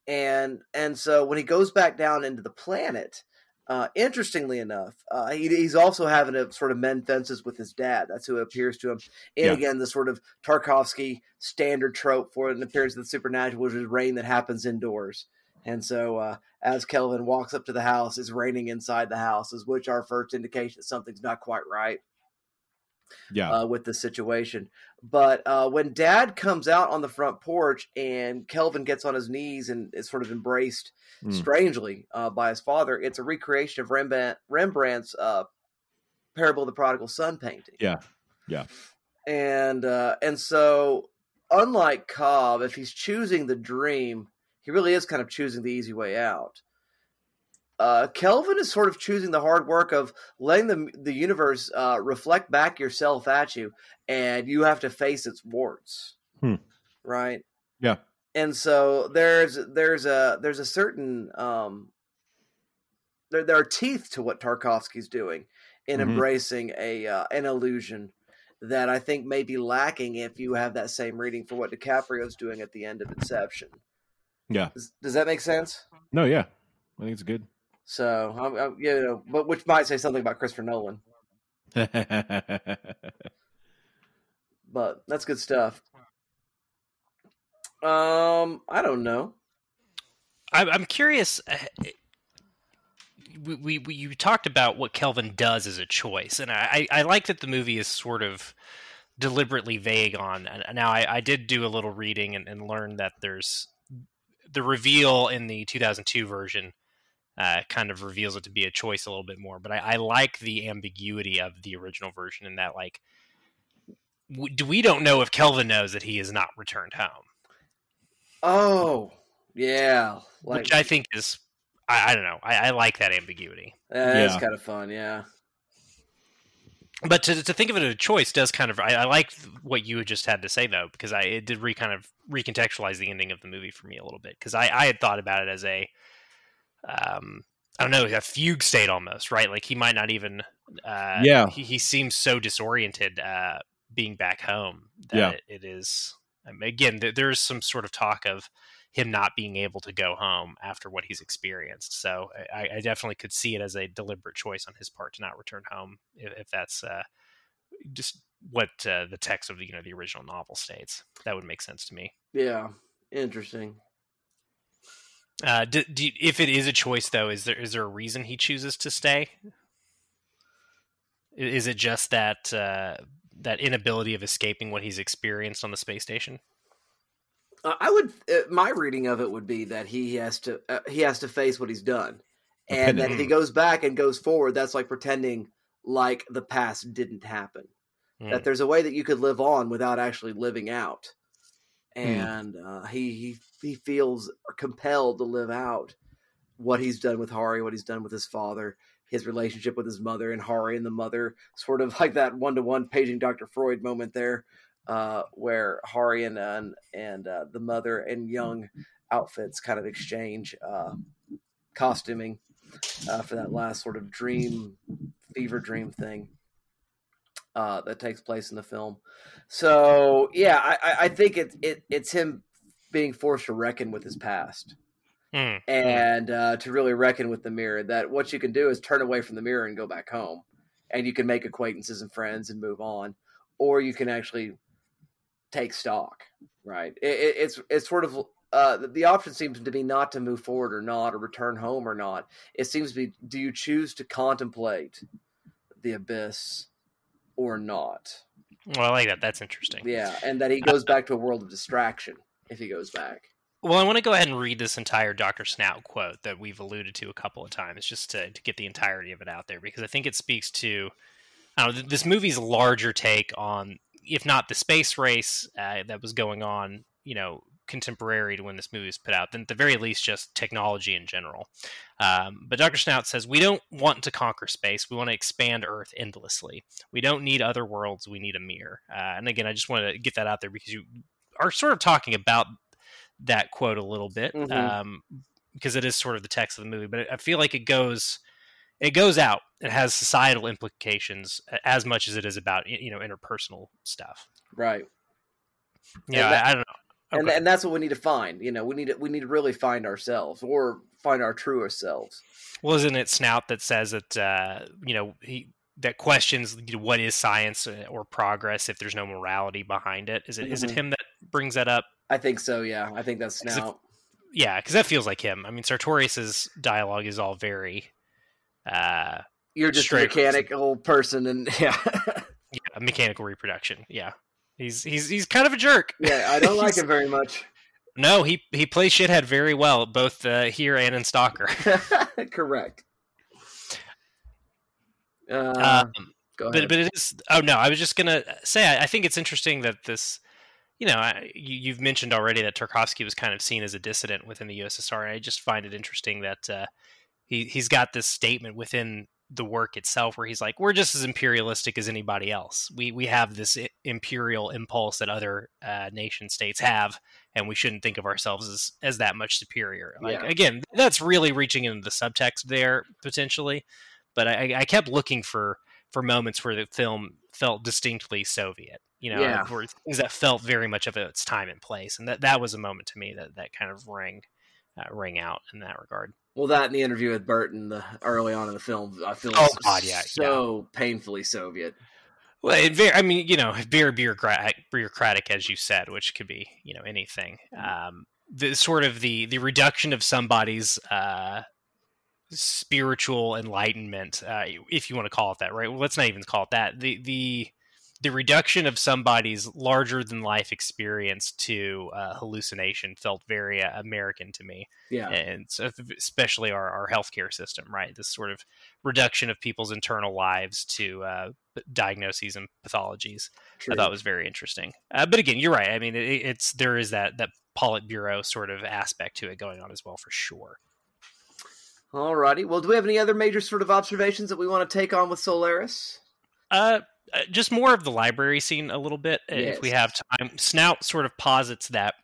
And and so when he goes back down into the planet, uh, interestingly enough, uh, he, he's also having to sort of mend fences with his dad. That's who appears to him. And Yeah. again, the sort of Tarkovsky standard trope for an appearance of the supernatural, which is rain that happens indoors. And so, uh, as Kelvin walks up to the house, it's raining inside the house, is which our first indication that something's not quite right yeah, uh, with the situation. But uh, when Dad comes out on the front porch and Kelvin gets on his knees and is sort of embraced Mm. strangely uh, by his father, it's a recreation of Rembrandt, Rembrandt's uh, Parable of the Prodigal Son painting. Yeah. Yeah. And uh, and so, unlike Cobb, if he's choosing the dream, he really is kind of choosing the easy way out. Uh, Kelvin is sort of choosing the hard work of letting the the universe uh, reflect back yourself at you, and you have to face its warts, Hmm. right? Yeah. And so there's there's a there's a certain um, there there are teeth to what Tarkovsky's doing in Mhm. embracing a uh, an illusion that I think may be lacking if you have that same reading for what DiCaprio's doing at the end of Inception. yeah. Does, does that make sense? No, yeah, I think it's good. So, I'm, I'm, you know, but which might say something about Christopher Nolan, but that's good stuff. Um, I don't know. I, I'm curious. uh, We, we, we you talked about what Kelvin does as a choice, and I, I like that the movie is sort of deliberately vague on. and Now, I, I did do a little reading and, and learned that there's the reveal in the 2002 version uh, kind of reveals it to be a choice a little bit more. But I, I like the ambiguity of the original version in that, like, w- we don't know if Kelvin knows that he has not returned home. Oh, yeah, like which I think is I, I don't know. I, I like that ambiguity. that's Yeah. kind of fun. Yeah, But to to think of it as a choice does kind of I, I like what you just had to say though because I it did re kind of recontextualize the ending of the movie for me a little bit because I I had thought about it as a um I don't know a fugue state almost right like he might not even uh Yeah. he, he seems so disoriented uh being back home that Yeah. it, it is um, again there, there's some sort of talk of him not being able to go home after what he's experienced. So I, I definitely could see it as a deliberate choice on his part to not return home, if, if that's uh, just what uh, the text of the you know the original novel states. That would make sense to me. yeah, interesting. Uh, do, do, if it is a choice, though, is there is there a reason he chooses to stay? Is it just that uh, that inability of escaping what he's experienced on the space station? Uh, I would. Uh, my reading of it would be that he has to. Uh, he has to face what he's done, and that if he goes back and goes forward, that's like pretending like the past didn't happen. Hmm. That there's a way that you could live on without actually living out, Hmm. and uh, he he he feels compelled to live out what he's done with Hari, what he's done with his father, his relationship with his mother, and Hari and the mother, sort of like that one to one paging Dr. Freud moment there, uh, where Hari and and, and uh, the mother and young outfits kind of exchange uh, costuming uh, for that last sort of dream, fever dream thing. Uh, that takes place in the film, so yeah, I, I- think it's it, it's him being forced to reckon with his past Hmm. and uh, to really reckon with the mirror. That what you can do is turn away from the mirror and go back home, and you can make acquaintances and friends and move on, or you can actually take stock, right? It, it, it's it's sort of uh, the option seems to be not to move forward or not, or return home or not. It seems to be: do you choose to contemplate the abyss or not? Well, I like that. That's interesting. Yeah, and that he goes back to a world of distraction if he goes back. Well, I want to go ahead and read this entire Dr. Snaut quote that we've alluded to a couple of times, just to, to get the entirety of it out there, because I think it speaks to know, this movie's larger take on, if not the space race uh, that was going on, you know, contemporary to when this movie was put out, then at the very least just technology in general. Um, but Dr. Snaut says we don't want to conquer space; we want to expand Earth endlessly. We don't need other worlds; we need a mirror. Uh, and again, I just want to get that out there because you are sort of talking about that quote a little bit mm-hmm. um, because it is sort of the text of the movie. But I feel like it goes it goes out. It has societal implications as much as it is about you know interpersonal stuff. Right. Yeah, that, I, I, don't know. Okay. And, and that's what we need to find. You know, we need to we need to really find ourselves or find our truer selves. Well, isn't it Snaut that says that uh, you know he that questions what is science uh, or progress if there's no morality behind it? Is it mm-hmm. is it him that brings that up? I think so. Yeah, I think that's Snaut. If, yeah, because that feels like him. I mean, Sartorius's dialogue is all very. Uh, You're just a mechanical person, and yeah, yeah, mechanical reproduction. Yeah, He's he's he's kind of a jerk. Yeah, I don't like him very much. No, he he plays shithead very well, both uh, here and in Stalker. Correct. Uh, um, but but it is. Oh no, I was just gonna say I, I think it's interesting that this. You know, I, you, have mentioned already that Tarkovsky was kind of seen as a dissident within the USSR, and I just find it interesting that uh, he he's got this statement within the work itself where he's like we're just as imperialistic as anybody else we we have this imperial impulse that other uh, nation states have and we shouldn't think of ourselves as as that much superior like yeah. again that's really reaching into the subtext there potentially but i i kept looking for for moments where the film felt distinctly soviet you know yeah. where things that felt very much of its time and place and that that was a moment to me that that kind of rang uh, rang out in that regard well, that in the interview with Burton the, early on in the film, I feel oh, God, yeah, so yeah. painfully Soviet. Well, it very, I mean, you know, very bureaucratic, bureaucratic, as you said, which could be, you know, anything. Mm-hmm. Um, the sort of the the reduction of somebody's uh, spiritual enlightenment, uh, if you want to call it that, right? Well, let's not even call it that. The the the reduction of somebody's larger than life experience to uh, hallucination felt very uh, American to me. Yeah, and so especially our our healthcare system, right? This sort of reduction of people's internal lives to uh, diagnoses and pathologies. True. I thought was very interesting. Uh, but again, you're right. I mean, it, it's there is that that Politburo sort of aspect to it going on as well, for sure. Alrighty. Well, do we have any other major sort of observations that we want to take on with Solaris? Uh, uh, just more of the library scene a little bit yes. if we have time. Snaut sort of posits that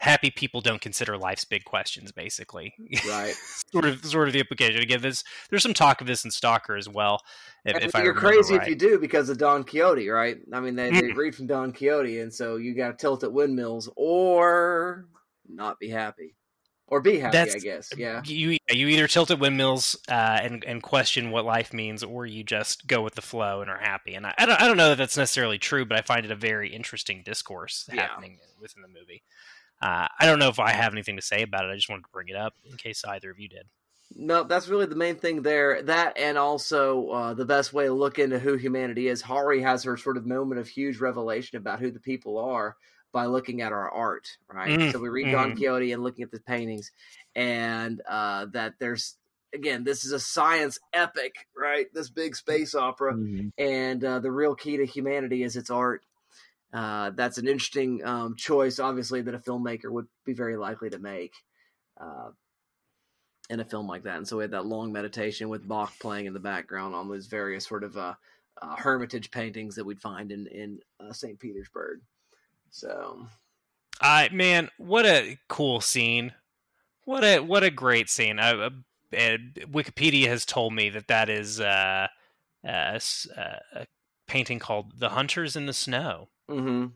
happy people don't consider life's big questions basically right sort of sort of the implication again there's there's some talk of this in stalker as well if, if you're crazy right. if you do because of don quixote right i mean they, they mm. read from don quixote and so you got to tilt at windmills or not be happy or be happy. That's, I guess. Yeah. You you either tilt at windmills uh, and and question what life means, or you just go with the flow and are happy. And I, I don't I don't know that that's necessarily true, but I find it a very interesting discourse yeah. happening within the movie. Uh, I don't know if I have anything to say about it. I just wanted to bring it up in case either of you did. No, that's really the main thing there. That and also uh, the best way to look into who humanity is. Hari has her sort of moment of huge revelation about who the people are by looking at our art, right? Mm, so we read mm. Don Quixote and looking at the paintings, and uh, that there's again, this is a science epic, right? This big space opera, mm-hmm. and uh, the real key to humanity is its art. Uh, that's an interesting um, choice, obviously, that a filmmaker would be very likely to make uh, in a film like that. And so we had that long meditation with Bach playing in the background on those various sort of uh, uh, hermitage paintings that we'd find in in uh, St. Petersburg. So, I man, what a cool scene! What a what a great scene! I, uh, Wikipedia has told me that that is uh, a, a, painting called "The Hunters in the Snow." Mm-hmm.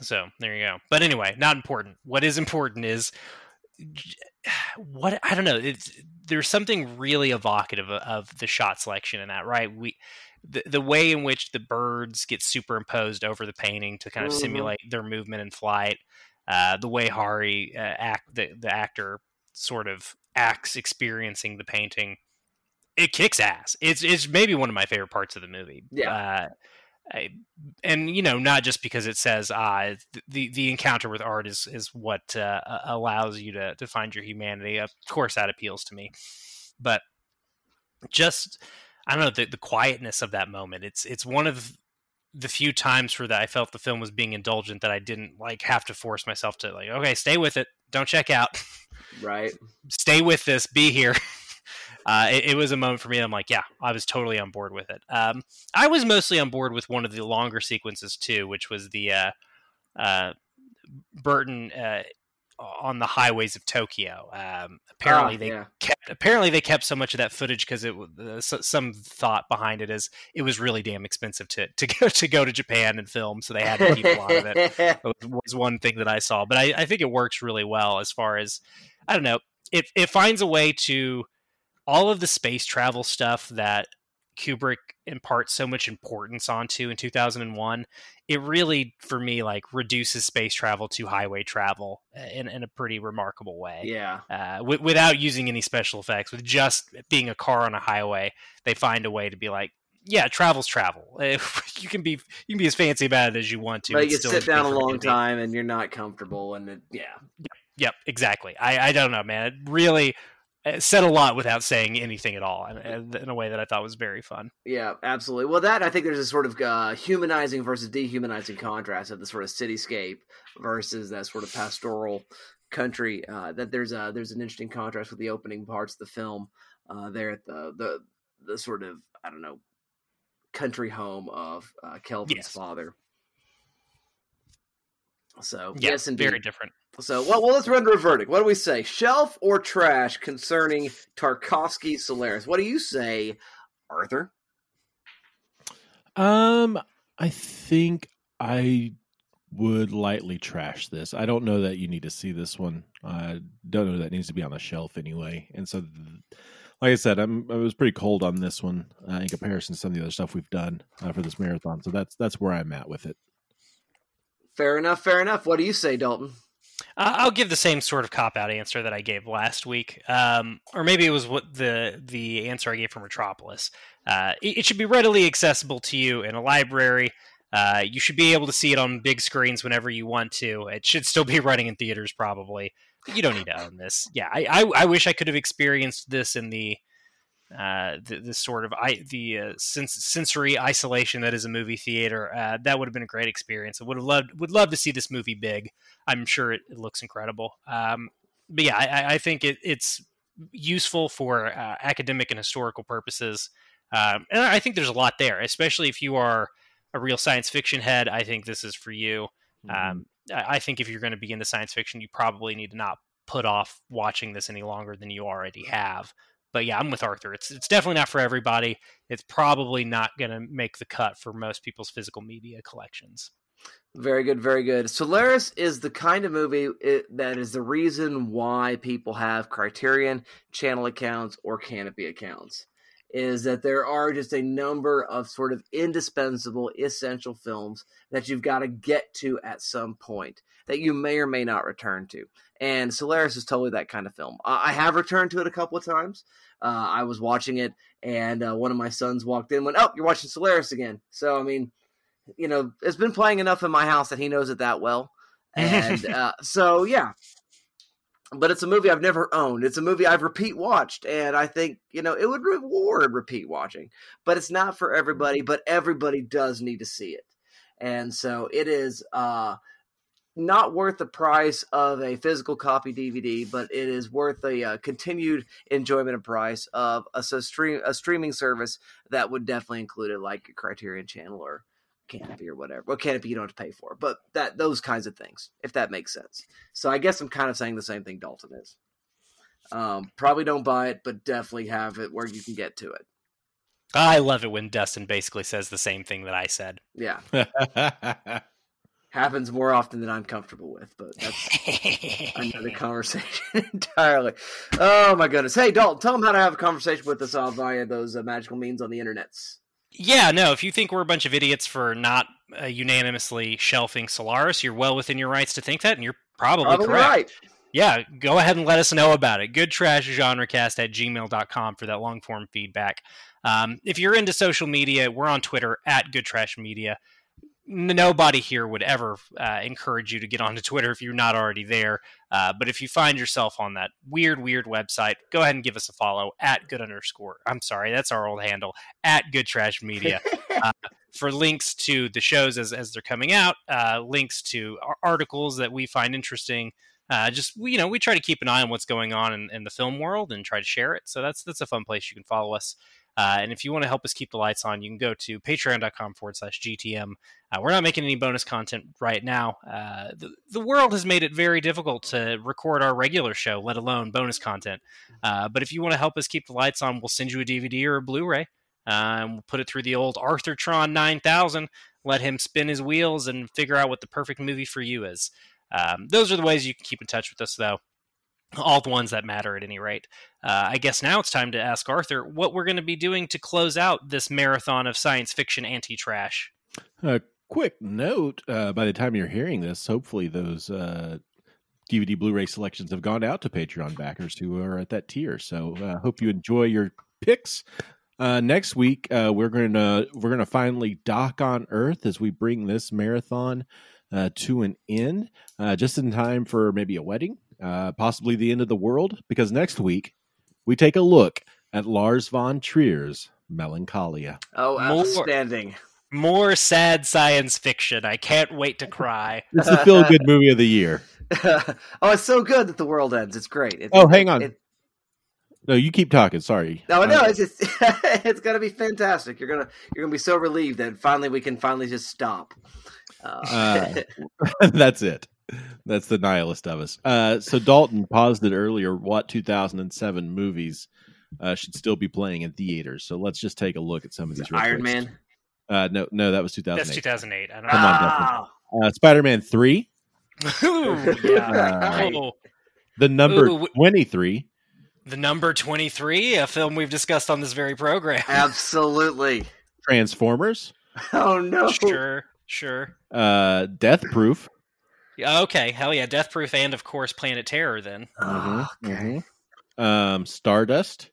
So there you go. But anyway, not important. What is important is what I don't know. It's, there's something really evocative of, of the shot selection in that, right? We the, the way in which the birds get superimposed over the painting to kind of Mhm. simulate their movement and flight, uh, the way Hari uh, act the, the actor sort of acts experiencing the painting, it kicks ass. It's it's maybe one of my favorite parts of the movie. Yeah. Uh, I, and you know, not just because it says ah, the the encounter with art is is what uh, allows you to to find your humanity. Of course, that appeals to me, but just I don't know the the quietness of that moment. It's it's one of the few times for that I felt the film was being indulgent that I didn't like have to force myself to like okay, stay with it, don't check out, Right. stay with this, be here. Uh, it, it was a moment for me. I'm like, yeah, I was totally on board with it. Um, I was mostly on board with one of the longer sequences too, which was the uh, uh, Burton uh, on the highways of Tokyo. Um, apparently, Ah, they yeah. kept apparently they kept so much of that footage because it uh, so, some thought behind it is it was really damn expensive to to go to go to Japan and film, so they had to keep a lot of it was- was one thing that I saw. But I, I think it works really well as far as I don't know. It it finds a way to all of the space travel stuff that Kubrick imparts so much importance onto in 2001. It really, for me, like reduces space travel to highway travel uh, in, in a pretty remarkable way. yeah. Uh, w- without using any special effects, with just being a car on a highway, they find a way to be like, yeah, travel's travel. you can be you can be as fancy about it as you want to. But you still sit down a long time and you're not comfortable, and it, yeah, Yep, exactly. I, I don't know, man. It really said a lot without saying anything at all, and, and in a way that I thought was very fun. Yeah, absolutely. Well, that I think there's a sort of uh, humanizing versus dehumanizing contrast of the sort of cityscape versus that sort of pastoral country. Uh, that there's a there's an interesting contrast with the opening parts of the film. Uh, there at the the the sort of I don't know country home of uh, Kelvin's Yes. father. So Yeah, yes, indeed. very different. So, well, well, let's render a verdict. What do we say? Shelf or trash concerning Tarkovsky Solaris? What do you say, Arthur? Um, I think I would lightly trash this. I don't know that you need to see this one. I don't know that it needs to be on the shelf anyway. And so, like I said, I'm I was pretty cold on this one uh, in comparison to some of the other stuff we've done uh, for this marathon. So that's that's where I'm at with it. Fair enough, fair enough. What do you say, Dalton? I'll give the same sort of cop out answer that I gave last week, um, or maybe it was what the the answer I gave for Metropolis. Uh, it, it should be readily accessible to you in a library. Uh, you should be able to see it on big screens whenever you want to. It should still be running in theaters, probably. You don't need to own this. Yeah, I, I, I wish I could have experienced this in the uh, the, the sort of I, the uh, sens- sensory isolation that is a movie theater. Uh, that would have been a great experience. I would have loved would love to see this movie big. I'm sure it, it looks incredible. Um, but yeah, I, I- think it, it's useful for uh, academic and historical purposes. Um, and I think there's a lot there, especially if you are a real science fiction head. I think this is for you. Um, I I think if you're going to be into science fiction, you probably need to not put off watching this any longer than you already have. But yeah, I'm with Arthur. It's it's definitely not for everybody. It's probably not going to make the cut for most people's physical media collections. Very good, very good. Solaris is the kind of movie it, that is the reason why people have Criterion channel accounts or Canopy accounts. Is that there are just a number of sort of indispensable, essential films that you've got to get to at some point that you may or may not return to. And Solaris is totally that kind of film. I I have returned to it a couple of times. Uh, I was watching it, and uh, one of my sons walked in, and went, "Oh, you're watching Solaris again." So, I mean, you know, it's been playing enough in my house that he knows it that well. And uh, so, yeah. But it's a movie I've never owned. It's a movie I've repeat watched, and I think you know it would reward repeat watching. But it's not for everybody. But everybody does need to see it, and so it is uh, not worth the price of a physical copy DVD, but it is worth the uh, continued enjoyment and price of a, so stream a streaming service that would definitely include it, like a Criterion Channel or Canopy or whatever. Well, Canopy you don't have to pay for, but that those kinds of things, if that makes sense. So I guess I'm kind of saying the same thing Dalton is. Um, probably don't buy it, but definitely have it where you can get to it. I love it when Dustin basically says the same thing that I said. Yeah, happens more often than I'm comfortable with, but that's another conversation entirely. Oh my goodness! Hey Dalton, tell them how to have a conversation with us all via those uh, magical means on the internets. Yeah, no. If you think we're a bunch of idiots for not uh, unanimously shelving Solaris, you're well within your rights to think that, and you're probably, Probably correct. right. Yeah, go ahead and let us know about it. Good trash genrecast at gmail.com for that long form feedback. Um, if you're into social media, we're on Twitter at Good Trash Media. Nobody here would ever uh, encourage you to get onto Twitter if you're not already there. Uh, but if you find yourself on that weird, weird website, go ahead and give us a follow at good underscore. I'm sorry, that's our old handle at Good Trash Media uh, for links to the shows as, as they're coming out, uh, links to ar- articles that we find interesting. Uh, just we- you know, we try to keep an eye on what's going on in, in the film world and try to share it. So that's that's a fun place you can follow us. Uh, and if you want to help us keep the lights on, you can go to patreon.com forward slash GTM. Uh, we're not making any bonus content right now. Uh, the, the world has made it very difficult to record our regular show, let alone bonus content. Uh, but if you want to help us keep the lights on, we'll send you a DVD or a Blu ray. Uh, and we'll put it through the old Arthurtron 9000, let him spin his wheels and figure out what the perfect movie for you is. Um, those are the ways you can keep in touch with us, though. All the ones that matter at any rate. Uh, I guess now it's time to ask Arthur what we're going to be doing to close out this marathon of science fiction anti trash. A quick note: uh, by the time you're hearing this, hopefully those uh, DVD Blu-ray selections have gone out to Patreon backers who are at that tier. So, uh, hope you enjoy your picks. Uh, next week, uh, we're gonna we're gonna finally dock on Earth as we bring this marathon to an end, just in time for maybe a wedding, uh, possibly the end of the world. Because next week we take a look at Lars von Trier's Melancholia. Oh, More- outstanding. More sad science fiction. I can't wait to cry. It's the feel good movie of the year. oh, it's so good that the world ends. It's great. It, Oh, it- hang on. it- No, you keep talking. Sorry. no, no, Uh, it's just, it's gonna be fantastic. You're gonna you're gonna be so relieved that finally we can finally just stop. Uh, Uh, that's it. That's the nihilist of us. Uh, so Dalton paused it earlier. What 2007 movies uh, should still be playing in theaters? So let's just take a look at some of these. Iron quick. Man. Uh, no, no, that was 2008. That's 2008. 2008. I don't Come on, Ah, Uh, Spider-Man three. Ooh, yeah. Right. Oh, the number Ooh, 23. the number 23, a film we've discussed on this very program. absolutely. Transformers, Oh no. Sure, sure. uh, Death Proof. Yeah, Okay, hell yeah. Death Proof and, of course, Planet Terror then. Okay. mhm. Um, Stardust,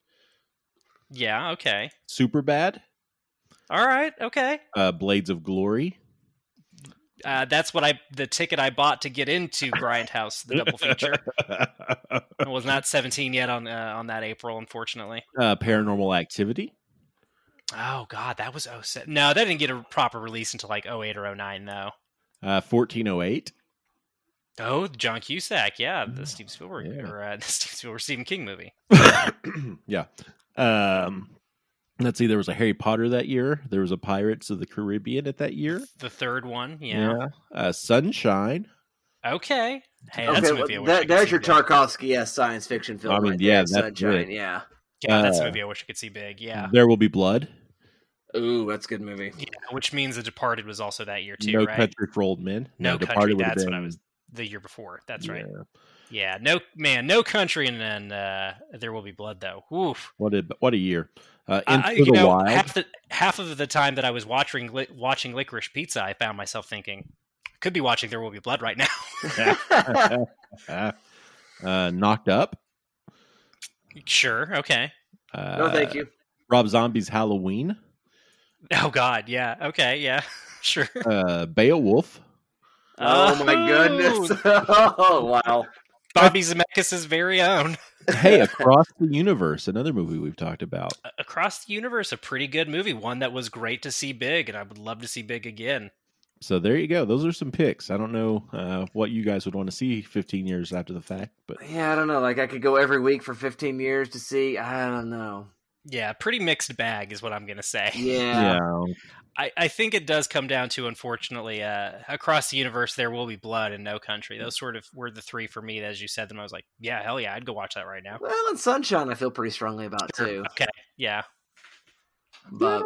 Yeah, okay. Super Bad, All right, okay. uh, Blades of Glory. Uh, that's what I the ticket I bought to get into Grindhouse, the double feature. I was not 17 yet on uh, on that April, unfortunately. uh, Paranormal Activity. Oh god, that was 07. No, that didn't get a proper release until like 08 or 09 though. Uh, 1408. Oh, John Cusack, yeah, the Steve Spielberg Yeah. or uh, the Steve Spielberg Stephen King movie. yeah. Um, let's see. There was a Harry Potter that year. There was a Pirates of the Caribbean at that year. The third one, yeah. Uh, Sunshine. Okay. Hey, Okay, that's a well, movie I wish that- I could there's see your big. Tarkovsky s science fiction film. I mean, right yeah, there, that's Sunshine. it. Yeah. Yeah, that's a uh, movie I wish I could see big. Yeah. There will be blood. Ooh, that's a good movie. yeah. Which means The Departed was also that year too, no right? country for old men. No Departed Country, would have that's what I was the year before. That's right. yeah. Yeah, no man, no country, and then uh, there will be blood though. Oof. What a what a year. Uh, Into I, you the know, Wild. half the half of the time that I was watching li- watching Licorice Pizza, I found myself thinking, could be watching There Will Be Blood right now. uh, knocked up. sure, okay. Uh, no, thank you. Rob Zombie's Halloween. Oh God, yeah, okay, yeah, sure. Uh, Beowulf. Oh, my goodness. oh wow. Bobby Zemeckis' very own. Hey, Across the Universe, another movie we've talked about. Across the Universe, a pretty good movie, one that was great to see big, and I would love to see big again. So there you go. Those are some picks. I don't know uh, what you guys would want to see 15 years after the fact, but Yeah, I don't know. Like I could go every week for 15 years to see. I don't know. Yeah, pretty mixed bag is what I'm gonna say. Yeah. yeah, I, I think it does come down to, unfortunately, uh, across the universe, there will be blood and no country. Those sort of were the three for me. As you said them, I was like, yeah, hell yeah, I'd go watch that right now. Well, and Sunshine, I feel pretty strongly about too. Okay, yeah, But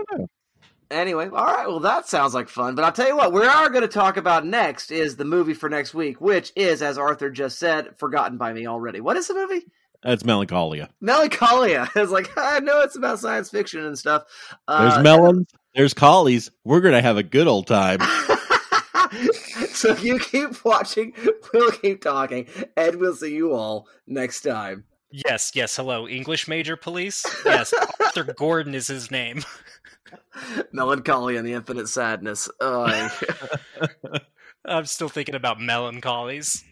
anyway, all right. Well, that sounds like fun. But I'll tell you what, we are going to talk about next is the movie for next week, which is, as Arthur just said, forgotten by me already. What is the movie? That's Melancholia. Melancholia. It's like I know it's about science fiction and stuff. Uh, There's melons. There's collies. We're gonna have a good old time. so you keep watching. We'll keep talking, and we'll see you all next time. Yes, yes. Hello, English major police. Yes, Arthur Gordon is his name. Melancholy and the infinite sadness. I'm still thinking about melancholies.